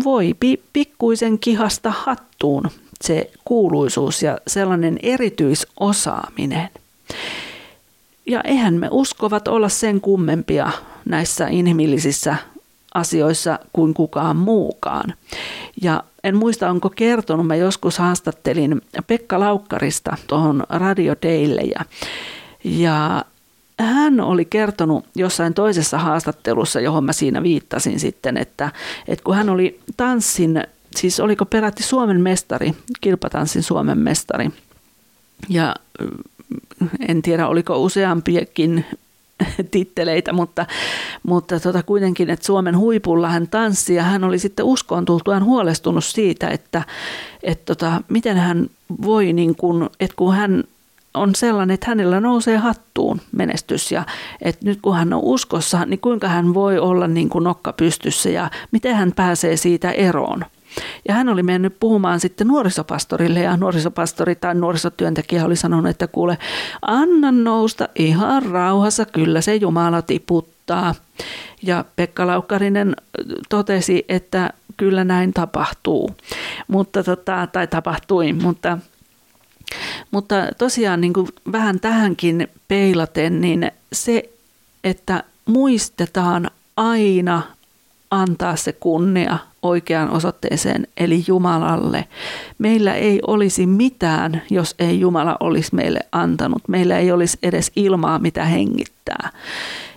voi pikkuisen kihasta hattuun se kuuluisuus ja sellainen erityisosaaminen. Ja eihän me uskovat olla sen kummempia näissä inhimillisissä asioissa kuin kukaan muukaan. Ja en muista, onko kertonut, mä joskus haastattelin Pekka Laukkarista tuohon Radio Daille ja, ja hän oli kertonut jossain toisessa haastattelussa, johon mä siinä viittasin sitten, että, että kun hän oli tanssin, siis oliko peräti Suomen mestari, kilpatanssin Suomen mestari, ja en tiedä oliko useampiakin titteleitä, mutta, mutta tota kuitenkin, että Suomen huipulla hän tanssi ja hän oli sitten uskoon tultuaan huolestunut siitä, että, että tota, miten hän voi, niin kun, että kun hän on sellainen, että hänellä nousee hattuun menestys ja että nyt kun hän on uskossa, niin kuinka hän voi olla niin kuin nokka pystyssä ja miten hän pääsee siitä eroon. Ja hän oli mennyt puhumaan sitten nuorisopastorille ja nuorisopastori tai nuorisotyöntekijä oli sanonut, että kuule, anna nousta ihan rauhassa, kyllä se Jumala tiputtaa. Ja Pekka Laukkarinen totesi, että kyllä näin tapahtuu, mutta tota, tai tapahtui, mutta mutta tosiaan niin kuin vähän tähänkin peilaten, niin se, että muistetaan aina antaa se kunnia oikeaan osoitteeseen, eli Jumalalle. Meillä ei olisi mitään, jos ei Jumala olisi meille antanut. Meillä ei olisi edes ilmaa, mitä hengittää.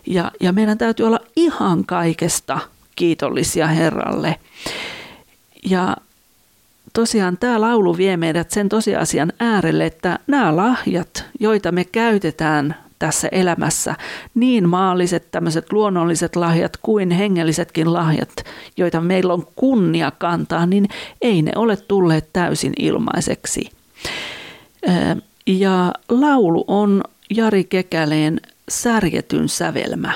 Ja, ja meidän täytyy olla ihan kaikesta kiitollisia Herralle. Ja tosiaan tämä laulu vie meidät sen tosiasian äärelle, että nämä lahjat, joita me käytetään tässä elämässä, niin maalliset tämmöiset luonnolliset lahjat kuin hengellisetkin lahjat, joita meillä on kunnia kantaa, niin ei ne ole tulleet täysin ilmaiseksi. Ja laulu on Jari Kekäleen särjetyn sävelmä.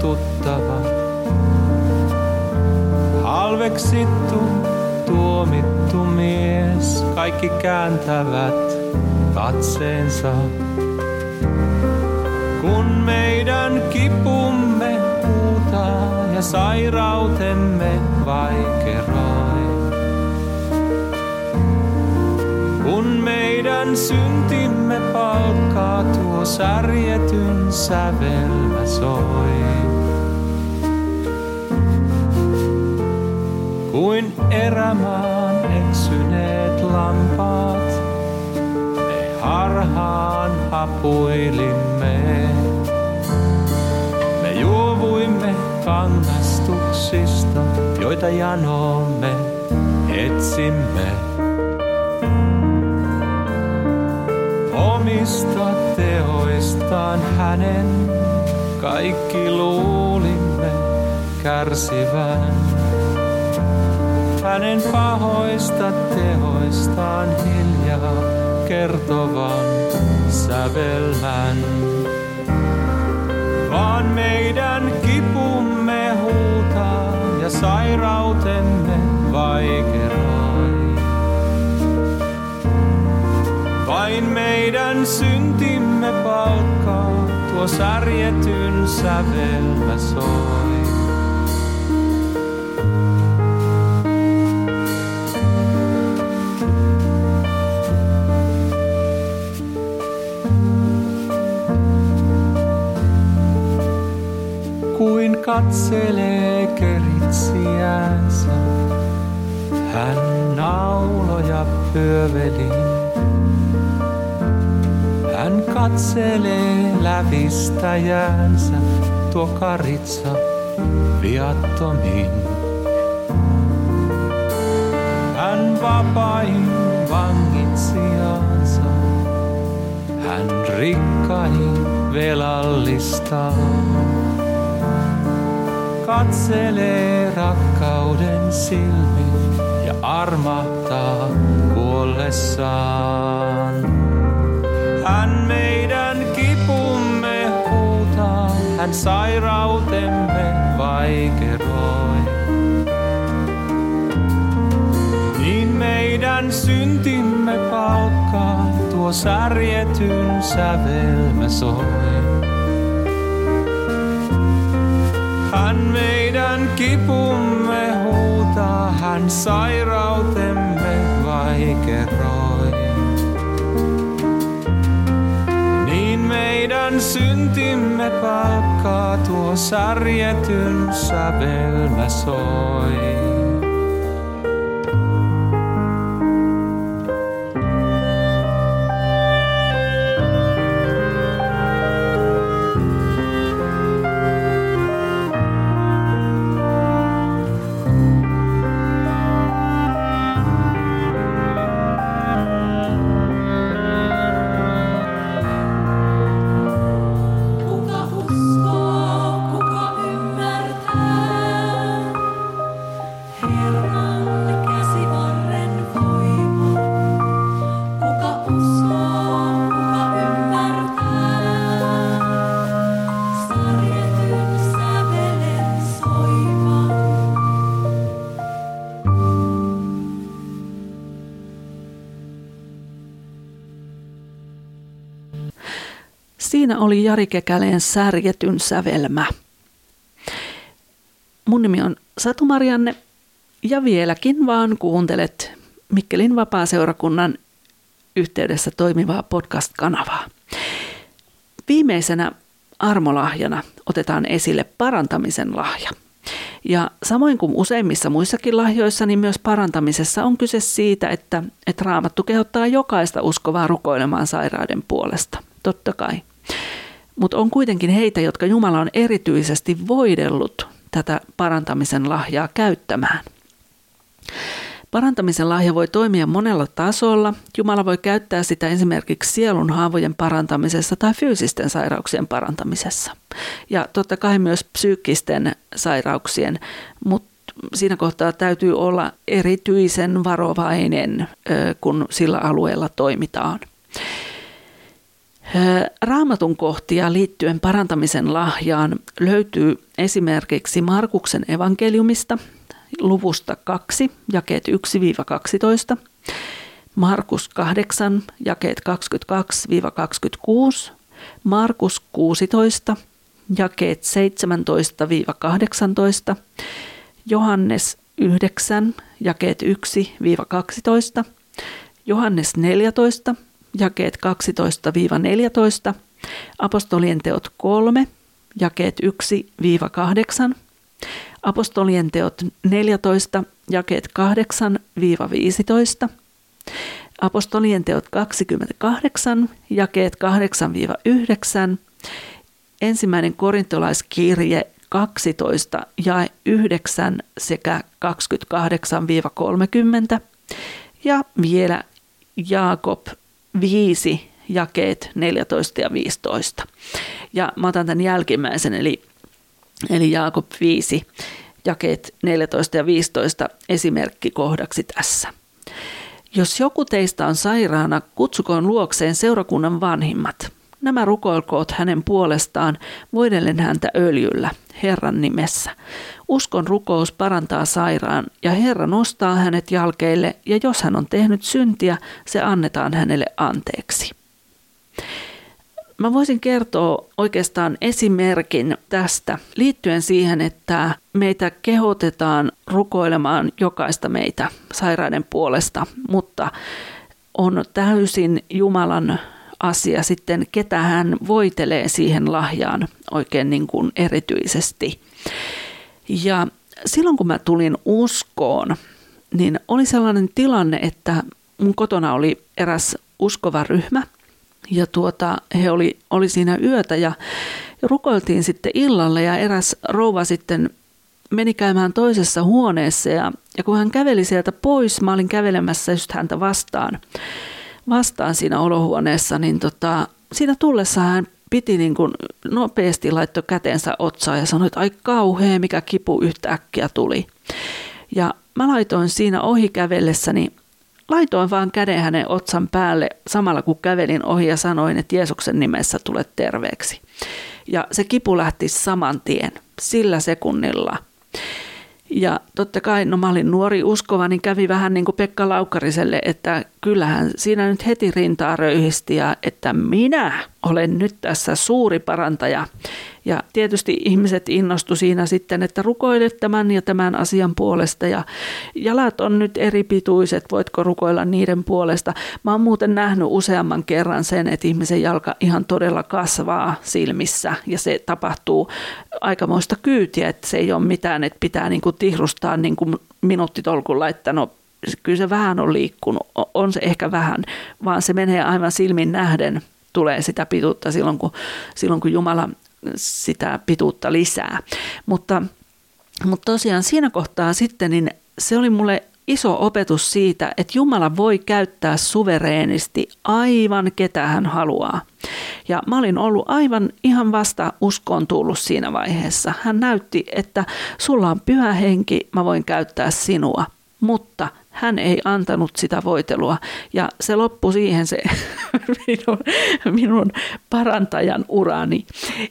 Tuttava. Halveksittu tuomittu mies, kaikki kääntävät katseensa. Kun meidän kipumme huutaa ja sairautemme vaikerai. Kun meidän syntimme palkkaa särjetyn sävelmä soi. kuin erämaan eksyneet lampaat. Ne harhaan hapuilimme. Me juovuimme kangastuksista, joita janomme etsimme. Omista teoistaan hänen kaikki luulimme kärsivän. Hänen pahoista tehoistaan hiljaa kertovan sävelmän. Vaan meidän kipumme huutaa ja sairautemme vaikeroi. Vain meidän syntimme palkkaa tuo särjetyn sävelmä soi. Kuin katselee keritsiänsä, hän nauloja pyövelin. Katselee lävistäjäänsä, tuo karitsa viattomin. Hän vapain vangitsijansa, hän rikkain velallistaa. Katselee rakkauden silmin ja armahtaa kuollessaan. Hän sairautemme vaikeroi. Niin meidän syntimme palkkaa, tuo särjetyn sävelmä soi. Hän meidän kipumme huutaa, hän sairautemme vaikeroi. Niin meidän syntimme palkkaa, tuo särjetyn sävelmä soi. Jari Kekäleen särjetyn sävelmä. Mun nimi on Satu Marianne ja vieläkin vaan kuuntelet Mikkelin vapaaseurakunnan yhteydessä toimivaa podcast-kanavaa. Viimeisenä armolahjana otetaan esille parantamisen lahja. Ja samoin kuin useimmissa muissakin lahjoissa, niin myös parantamisessa on kyse siitä, että, että raamattu kehottaa jokaista uskovaa rukoilemaan sairauden puolesta. Totta kai. Mutta on kuitenkin heitä, jotka Jumala on erityisesti voidellut tätä parantamisen lahjaa käyttämään. Parantamisen lahja voi toimia monella tasolla. Jumala voi käyttää sitä esimerkiksi sielun haavojen parantamisessa tai fyysisten sairauksien parantamisessa. Ja totta kai myös psyykkisten sairauksien, mutta siinä kohtaa täytyy olla erityisen varovainen, kun sillä alueella toimitaan. Raamatun kohtia liittyen parantamisen lahjaan löytyy esimerkiksi Markuksen evankeliumista luvusta 2, jakeet 1-12, Markus 8, jakeet 22-26, Markus 16, jakeet 17-18, Johannes 9, jakeet 1-12, Johannes 14, jakeet 12-14, Apostolien teot 3, jakeet 1-8, Apostolien teot 14, jakeet 8-15, apostolien teot 28, jakeet 8-9, ensimmäinen korintolaiskirje 12 ja 9 sekä 28-30 ja vielä Jaakob 5 jakeet 14 ja 15. Ja mä otan tämän jälkimmäisen, eli, eli Jaakob 5 jakeet 14 ja 15 esimerkkikohdaksi tässä. Jos joku teistä on sairaana, kutsukoon luokseen seurakunnan vanhimmat. Nämä rukoilkoot hänen puolestaan, voidellen häntä öljyllä, Herran nimessä. Uskon rukous parantaa sairaan, ja Herra nostaa hänet jalkeille, ja jos hän on tehnyt syntiä, se annetaan hänelle anteeksi. Mä voisin kertoa oikeastaan esimerkin tästä liittyen siihen, että meitä kehotetaan rukoilemaan jokaista meitä sairaiden puolesta, mutta on täysin Jumalan asia sitten, ketä hän voitelee siihen lahjaan oikein niin kuin erityisesti. Ja silloin kun mä tulin uskoon, niin oli sellainen tilanne, että mun kotona oli eräs uskova ryhmä – ja tuota, he oli, oli siinä yötä ja, rukoiltiin sitten illalle ja eräs rouva sitten meni käymään toisessa huoneessa ja, ja kun hän käveli sieltä pois, mä olin kävelemässä just häntä vastaan, vastaan siinä olohuoneessa, niin tota, siinä tullessa hän piti niin kuin nopeasti laittoi kätensä otsaan ja sanoi, että ai kauhea, mikä kipu yhtäkkiä tuli. Ja mä laitoin siinä ohi kävellessäni laitoin vaan käden hänen otsan päälle samalla kun kävelin ohi ja sanoin, että Jeesuksen nimessä tulet terveeksi. Ja se kipu lähti saman tien, sillä sekunnilla. Ja totta kai, no mä olin nuori uskova, niin kävi vähän niin kuin Pekka Laukkariselle, että kyllähän siinä nyt heti rintaa röyhisti ja että minä olen nyt tässä suuri parantaja. Ja tietysti ihmiset innostu siinä sitten, että rukoile tämän ja tämän asian puolesta ja jalat on nyt eri pituiset, voitko rukoilla niiden puolesta. Mä oon muuten nähnyt useamman kerran sen, että ihmisen jalka ihan todella kasvaa silmissä ja se tapahtuu aikamoista kyytiä, että se ei ole mitään, että pitää niin kuin tihrustaa niin kuin minuuttitolkulla, että no kyllä se vähän on liikkunut, on se ehkä vähän, vaan se menee aivan silmin nähden, tulee sitä pituutta silloin, kun, silloin kun Jumala sitä pituutta lisää. Mutta, mutta tosiaan siinä kohtaa sitten, niin se oli mulle iso opetus siitä, että Jumala voi käyttää suvereenisti aivan ketä hän haluaa. Ja mä olin ollut aivan ihan vasta uskoon tullut siinä vaiheessa. Hän näytti, että sulla on pyhä henki, mä voin käyttää sinua. Mutta hän ei antanut sitä voitelua ja se loppui siihen se minun, minun parantajan urani.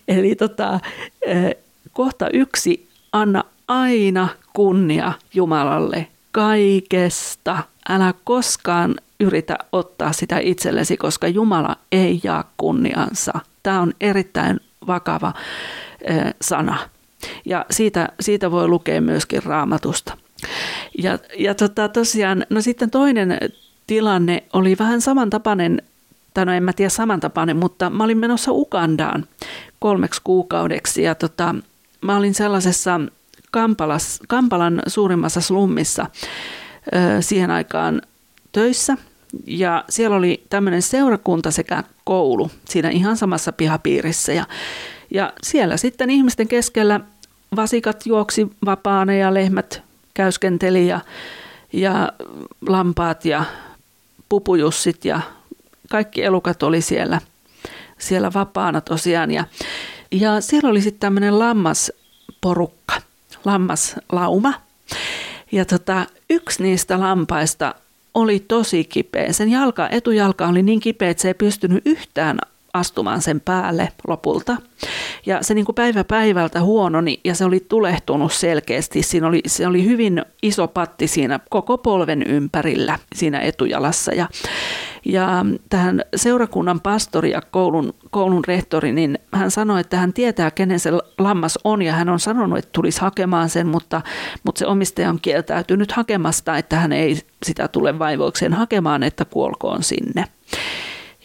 Eli tota, eh, kohta yksi, anna aina kunnia Jumalalle kaikesta. Älä koskaan yritä ottaa sitä itsellesi, koska Jumala ei jaa kunniansa. Tämä on erittäin vakava eh, sana. Ja siitä, siitä voi lukea myöskin raamatusta. Ja, ja tota, tosiaan, no sitten toinen tilanne oli vähän samantapainen, tai no en mä tiedä samantapainen, mutta mä olin menossa Ugandaan kolmeksi kuukaudeksi ja tota, mä olin sellaisessa Kampalas, Kampalan suurimmassa slummissa ö, siihen aikaan töissä. Ja siellä oli tämmöinen seurakunta sekä koulu siinä ihan samassa pihapiirissä ja, ja siellä sitten ihmisten keskellä vasikat juoksi vapaana ja lehmät käyskenteli ja, ja lampaat ja pupujussit ja kaikki elukat oli siellä, siellä vapaana tosiaan. Ja, ja siellä oli sitten tämmöinen lammasporukka, lammaslauma. Ja tota, yksi niistä lampaista oli tosi kipeä. Sen jalka, etujalka oli niin kipeä, että se ei pystynyt yhtään astumaan sen päälle lopulta. Ja se niin kuin päivä päivältä huononi ja se oli tulehtunut selkeästi. Siinä oli, se oli hyvin iso patti siinä koko polven ympärillä siinä etujalassa. Ja, ja tähän seurakunnan pastori ja koulun, koulun rehtori, niin hän sanoi, että hän tietää, kenen se lammas on ja hän on sanonut, että tulisi hakemaan sen, mutta, mutta se omistaja on kieltäytynyt hakemasta, että hän ei sitä tule vaivoikseen hakemaan, että kuolkoon sinne.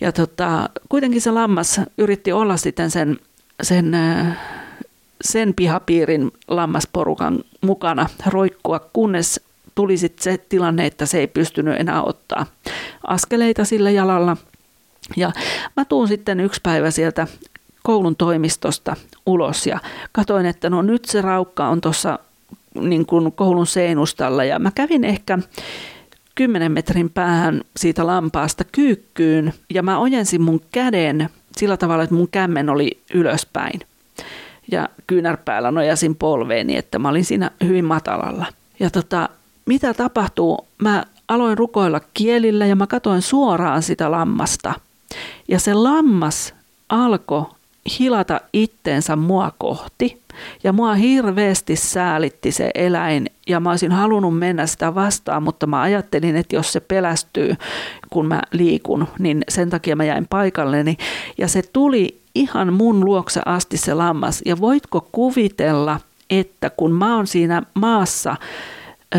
Ja tota, kuitenkin se lammas yritti olla sitten sen, sen, äh, sen pihapiirin lammasporukan mukana roikkua, kunnes tuli sitten se tilanne, että se ei pystynyt enää ottaa, askeleita sillä jalalla. Ja mä tuun sitten yksi päivä sieltä koulun toimistosta ulos ja katoin, että no nyt se raukka on tuossa niin koulun seinustalla ja mä kävin ehkä 10 metrin päähän siitä lampaasta kyykkyyn ja mä ojensin mun käden sillä tavalla, että mun kämmen oli ylöspäin. Ja kyynärpäällä nojasin polveeni, että mä olin siinä hyvin matalalla. Ja tota, mitä tapahtuu? Mä aloin rukoilla kielillä ja mä katoin suoraan sitä lammasta. Ja se lammas alkoi hilata itteensä mua kohti. Ja mua hirveästi säälitti se eläin ja mä olisin halunnut mennä sitä vastaan, mutta mä ajattelin, että jos se pelästyy, kun mä liikun, niin sen takia mä jäin paikalleni. Ja se tuli ihan mun luokse asti se lammas. Ja voitko kuvitella, että kun mä oon siinä maassa, ö,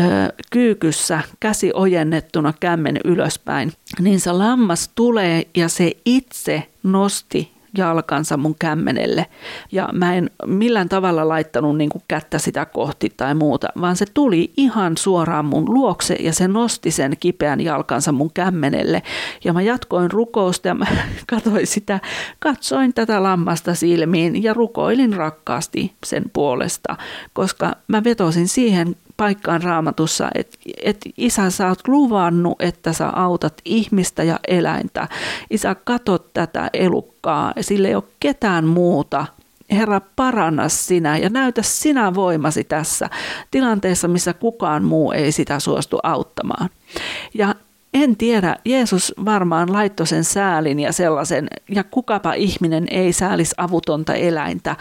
kyykyssä, käsi ojennettuna kämmen ylöspäin, niin se lammas tulee ja se itse nosti jalkansa mun kämmenelle. Ja mä en millään tavalla laittanut niin kuin kättä sitä kohti tai muuta, vaan se tuli ihan suoraan mun luokse ja se nosti sen kipeän jalkansa mun kämmenelle. Ja mä jatkoin rukousta ja mä katsoin sitä, katsoin tätä lammasta silmiin ja rukoilin rakkaasti sen puolesta, koska mä vetosin siihen paikkaan raamatussa, että et isä sä oot luvannut, että sä autat ihmistä ja eläintä. Isä, katot tätä elukkaa, sille ei ole ketään muuta. Herra, paranna sinä ja näytä sinä voimasi tässä tilanteessa, missä kukaan muu ei sitä suostu auttamaan. Ja en tiedä, Jeesus varmaan laittoi sen säälin ja sellaisen, ja kukapa ihminen ei säälis avutonta eläintä,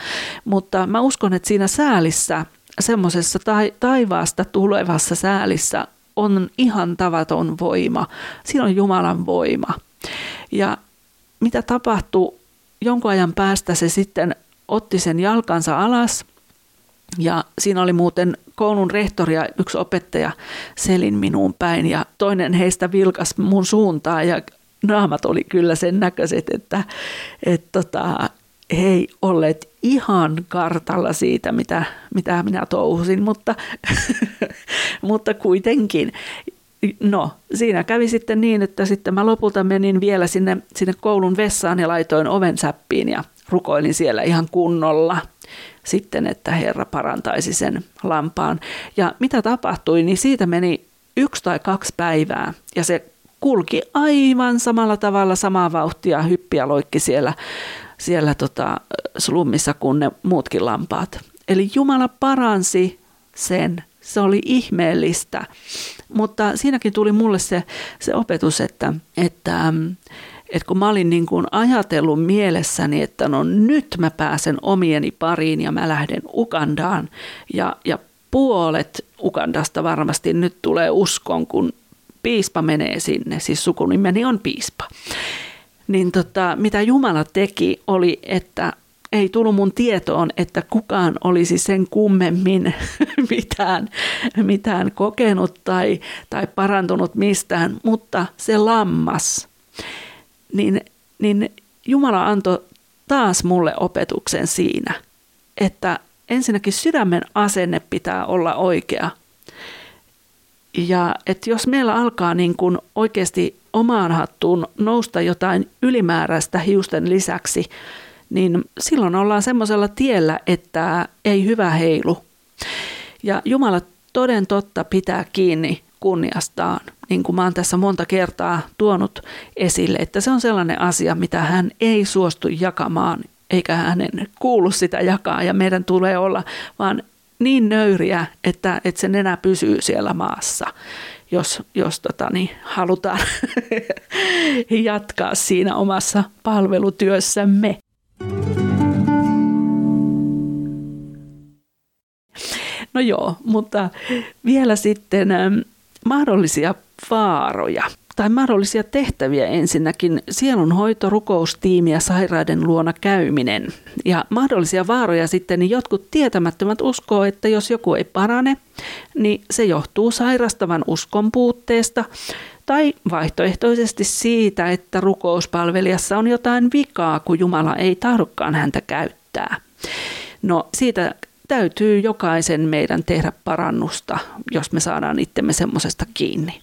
mutta mä uskon, että siinä säälissä semmoisessa taivaasta tulevassa säälissä on ihan tavaton voima. Siinä on Jumalan voima. Ja mitä tapahtuu, jonkun ajan päästä se sitten otti sen jalkansa alas ja siinä oli muuten koulun rehtori ja yksi opettaja selin minuun päin ja toinen heistä vilkas mun suuntaan ja naamat oli kyllä sen näköiset, että, että tota, ei olleet ihan kartalla siitä, mitä, mitä minä touhusin, mutta, mutta kuitenkin. No, siinä kävi sitten niin, että sitten mä lopulta menin vielä sinne, sinne koulun vessaan ja laitoin oven säppiin ja rukoilin siellä ihan kunnolla sitten, että Herra parantaisi sen lampaan. Ja mitä tapahtui, niin siitä meni yksi tai kaksi päivää ja se kulki aivan samalla tavalla samaa vauhtia, hyppiä loikki siellä siellä tota, slummissa kuin ne muutkin lampaat. Eli Jumala paransi sen. Se oli ihmeellistä. Mutta siinäkin tuli mulle se, se opetus, että, että, että kun mä olin niin kuin ajatellut mielessäni, että no nyt mä pääsen omieni pariin ja mä lähden Ukandaan ja, ja puolet Ukandasta varmasti nyt tulee uskon, kun piispa menee sinne, siis sukunimeni on piispa niin tota, mitä Jumala teki oli, että ei tullut mun tietoon, että kukaan olisi sen kummemmin mitään, mitään kokenut tai, tai parantunut mistään, mutta se lammas, niin, niin Jumala antoi taas mulle opetuksen siinä, että ensinnäkin sydämen asenne pitää olla oikea. Ja että jos meillä alkaa niin kuin oikeasti omaan hattuun nousta jotain ylimääräistä hiusten lisäksi, niin silloin ollaan semmoisella tiellä, että ei hyvä heilu. Ja Jumala toden totta pitää kiinni kunniastaan, niin kuin mä oon tässä monta kertaa tuonut esille, että se on sellainen asia, mitä hän ei suostu jakamaan, eikä hänen kuulu sitä jakaa, ja meidän tulee olla vaan niin nöyriä, että, että se nenä pysyy siellä maassa jos, jos tota, niin, halutaan jatkaa siinä omassa palvelutyössämme. No joo, mutta vielä sitten mahdollisia vaaroja tai mahdollisia tehtäviä ensinnäkin sielunhoito, rukoustiimi ja sairaiden luona käyminen. Ja mahdollisia vaaroja sitten, niin jotkut tietämättömät uskoo, että jos joku ei parane, niin se johtuu sairastavan uskon puutteesta tai vaihtoehtoisesti siitä, että rukouspalvelijassa on jotain vikaa, kun Jumala ei tahdokaan häntä käyttää. No siitä täytyy jokaisen meidän tehdä parannusta, jos me saadaan itsemme semmoisesta kiinni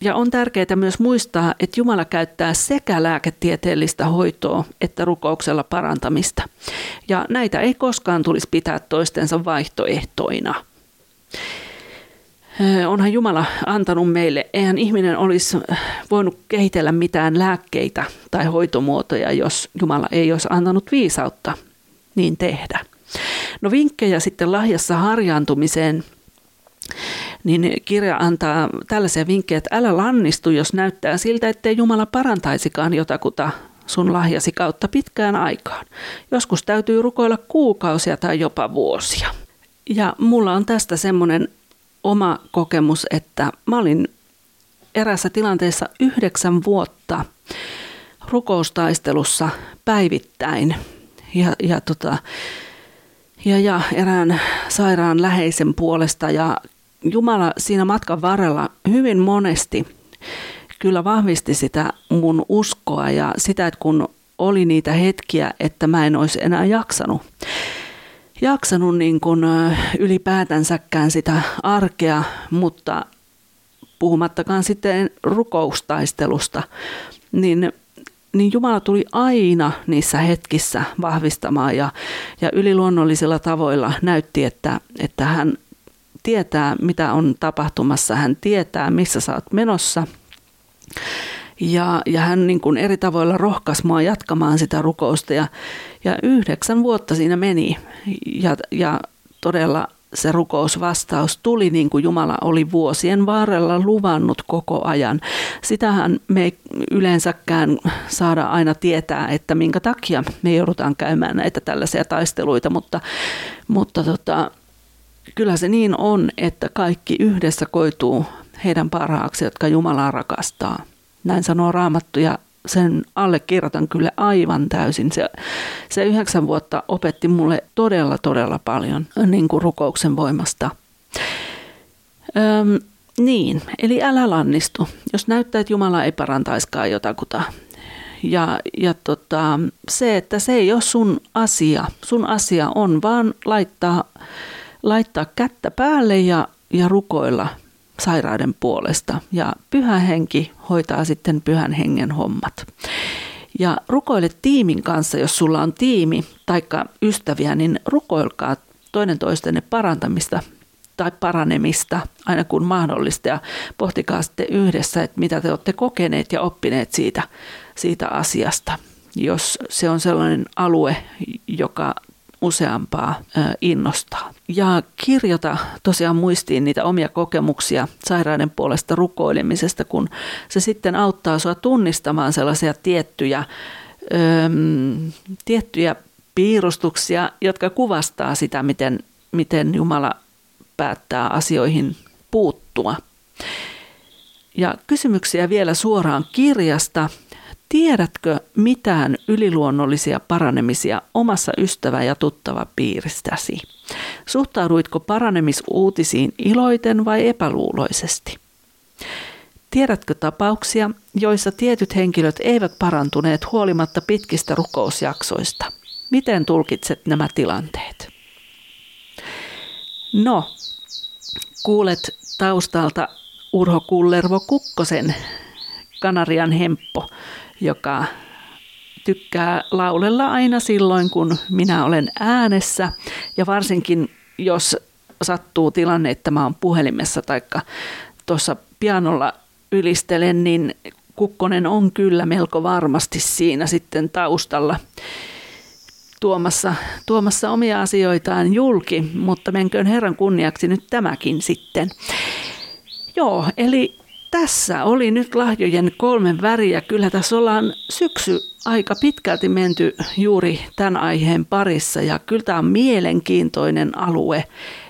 ja on tärkeää myös muistaa, että Jumala käyttää sekä lääketieteellistä hoitoa että rukouksella parantamista. Ja näitä ei koskaan tulisi pitää toistensa vaihtoehtoina. Onhan Jumala antanut meille, eihän ihminen olisi voinut kehitellä mitään lääkkeitä tai hoitomuotoja, jos Jumala ei olisi antanut viisautta niin tehdä. No vinkkejä sitten lahjassa harjaantumiseen – niin kirja antaa tällaisia vinkkejä, että älä lannistu, jos näyttää siltä, ettei Jumala parantaisikaan jotakuta sun lahjasi kautta pitkään aikaan. Joskus täytyy rukoilla kuukausia tai jopa vuosia. Ja mulla on tästä semmoinen oma kokemus, että mä olin erässä tilanteessa yhdeksän vuotta rukoustaistelussa päivittäin. Ja, ja, tota, ja, ja erään sairaan läheisen puolesta ja Jumala siinä matkan varrella hyvin monesti kyllä vahvisti sitä mun uskoa ja sitä, että kun oli niitä hetkiä, että mä en olisi enää jaksanut, jaksanut niin kuin ylipäätänsäkään sitä arkea, mutta puhumattakaan sitten rukoustaistelusta, niin, niin Jumala tuli aina niissä hetkissä vahvistamaan ja, ja yliluonnollisilla tavoilla näytti, että, että hän tietää, mitä on tapahtumassa, hän tietää, missä sä oot menossa. Ja, ja hän niin kuin eri tavoilla rohkaisi mua jatkamaan sitä rukousta ja, ja yhdeksän vuotta siinä meni ja, ja todella se rukousvastaus tuli niin kuin Jumala oli vuosien varrella luvannut koko ajan. Sitähän me ei yleensäkään saada aina tietää, että minkä takia me joudutaan käymään näitä tällaisia taisteluita, mutta, mutta tota, kyllä se niin on, että kaikki yhdessä koituu heidän parhaaksi, jotka Jumalaa rakastaa. Näin sanoo Raamattu ja sen allekirjoitan kyllä aivan täysin. Se, se yhdeksän vuotta opetti mulle todella, todella paljon niin kuin rukouksen voimasta. Öm, niin, eli älä lannistu. Jos näyttää, että Jumala ei parantaiskaan jotakuta. Ja, ja tota, se, että se ei ole sun asia. Sun asia on vaan laittaa laittaa kättä päälle ja, ja rukoilla sairaiden puolesta. Ja pyhä henki hoitaa sitten pyhän hengen hommat. Ja rukoile tiimin kanssa, jos sulla on tiimi tai ystäviä, niin rukoilkaa toinen toistenne parantamista tai paranemista aina kun mahdollista ja pohtikaa sitten yhdessä, että mitä te olette kokeneet ja oppineet siitä, siitä asiasta. Jos se on sellainen alue, joka useampaa innostaa. Ja kirjoita tosiaan muistiin niitä omia kokemuksia sairaiden puolesta rukoilemisesta, kun se sitten auttaa sinua tunnistamaan sellaisia tiettyjä, äm, tiettyjä piirustuksia, jotka kuvastaa sitä, miten, miten Jumala päättää asioihin puuttua. Ja kysymyksiä vielä suoraan kirjasta Tiedätkö mitään yliluonnollisia paranemisia omassa ystävä- ja tuttava piiristäsi? Suhtauduitko paranemisuutisiin iloiten vai epäluuloisesti? Tiedätkö tapauksia, joissa tietyt henkilöt eivät parantuneet huolimatta pitkistä rukousjaksoista? Miten tulkitset nämä tilanteet? No, kuulet taustalta Urho Kullervo Kukkosen Kanarian hemppo joka tykkää laulella aina silloin, kun minä olen äänessä. Ja varsinkin, jos sattuu tilanne, että mä oon puhelimessa tai tuossa pianolla ylistelen, niin Kukkonen on kyllä melko varmasti siinä sitten taustalla tuomassa, tuomassa omia asioitaan julki, mutta menköön Herran kunniaksi nyt tämäkin sitten. Joo, eli tässä oli nyt lahjojen kolme väriä. Kyllä tässä ollaan syksy aika pitkälti menty juuri tämän aiheen parissa ja kyllä tämä on mielenkiintoinen alue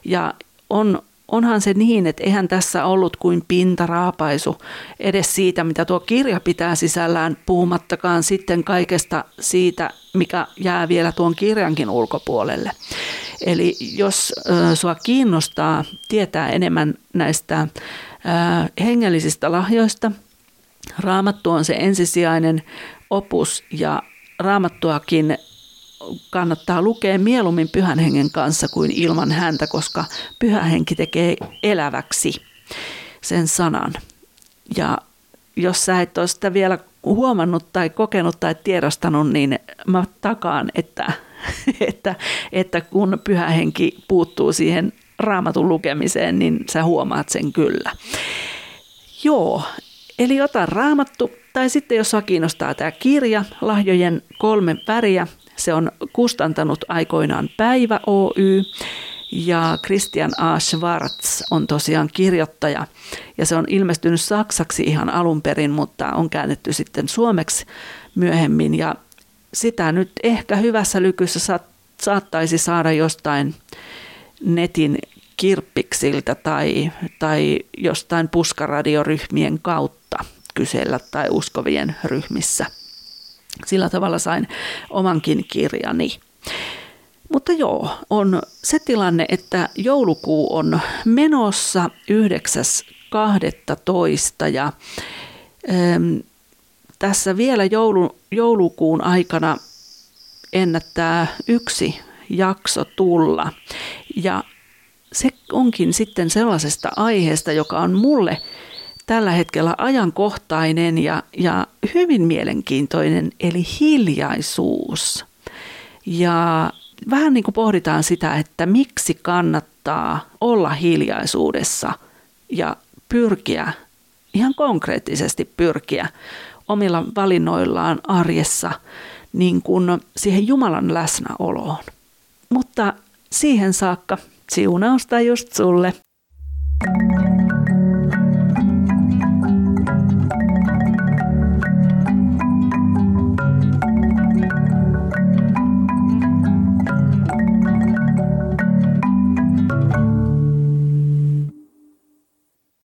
ja on, onhan se niin, että eihän tässä ollut kuin pintaraapaisu edes siitä, mitä tuo kirja pitää sisällään, puhumattakaan sitten kaikesta siitä, mikä jää vielä tuon kirjankin ulkopuolelle. Eli jos äh, sua kiinnostaa tietää enemmän näistä hengellisistä lahjoista. Raamattu on se ensisijainen opus ja raamattuakin kannattaa lukea mieluummin pyhän hengen kanssa kuin ilman häntä, koska pyhä henki tekee eläväksi sen sanan. Ja jos sä et ole sitä vielä huomannut tai kokenut tai tiedostanut, niin mä takaan, että, että, että kun pyhä henki puuttuu siihen raamatun lukemiseen, niin sä huomaat sen kyllä. Joo, eli ota raamattu, tai sitten jos sua kiinnostaa tämä kirja, Lahjojen kolme väriä, se on kustantanut aikoinaan Päivä Oy, ja Christian A. Schwartz on tosiaan kirjoittaja. Ja se on ilmestynyt saksaksi ihan alun perin, mutta on käännetty sitten suomeksi myöhemmin. Ja sitä nyt ehkä hyvässä lykyssä saattaisi saada jostain netin kirppiksiltä tai, tai jostain puskaradioryhmien kautta kysellä tai uskovien ryhmissä. Sillä tavalla sain omankin kirjani. Mutta joo, on se tilanne, että joulukuu on menossa 9.12. ja ähm, tässä vielä joulu, joulukuun aikana ennättää yksi jakso tulla. Ja se onkin sitten sellaisesta aiheesta, joka on mulle tällä hetkellä ajankohtainen ja, ja hyvin mielenkiintoinen, eli hiljaisuus. Ja vähän niin kuin pohditaan sitä, että miksi kannattaa olla hiljaisuudessa ja pyrkiä, ihan konkreettisesti pyrkiä omilla valinnoillaan arjessa niin kuin siihen Jumalan läsnäoloon. Mutta siihen saakka siunausta just sulle. thank you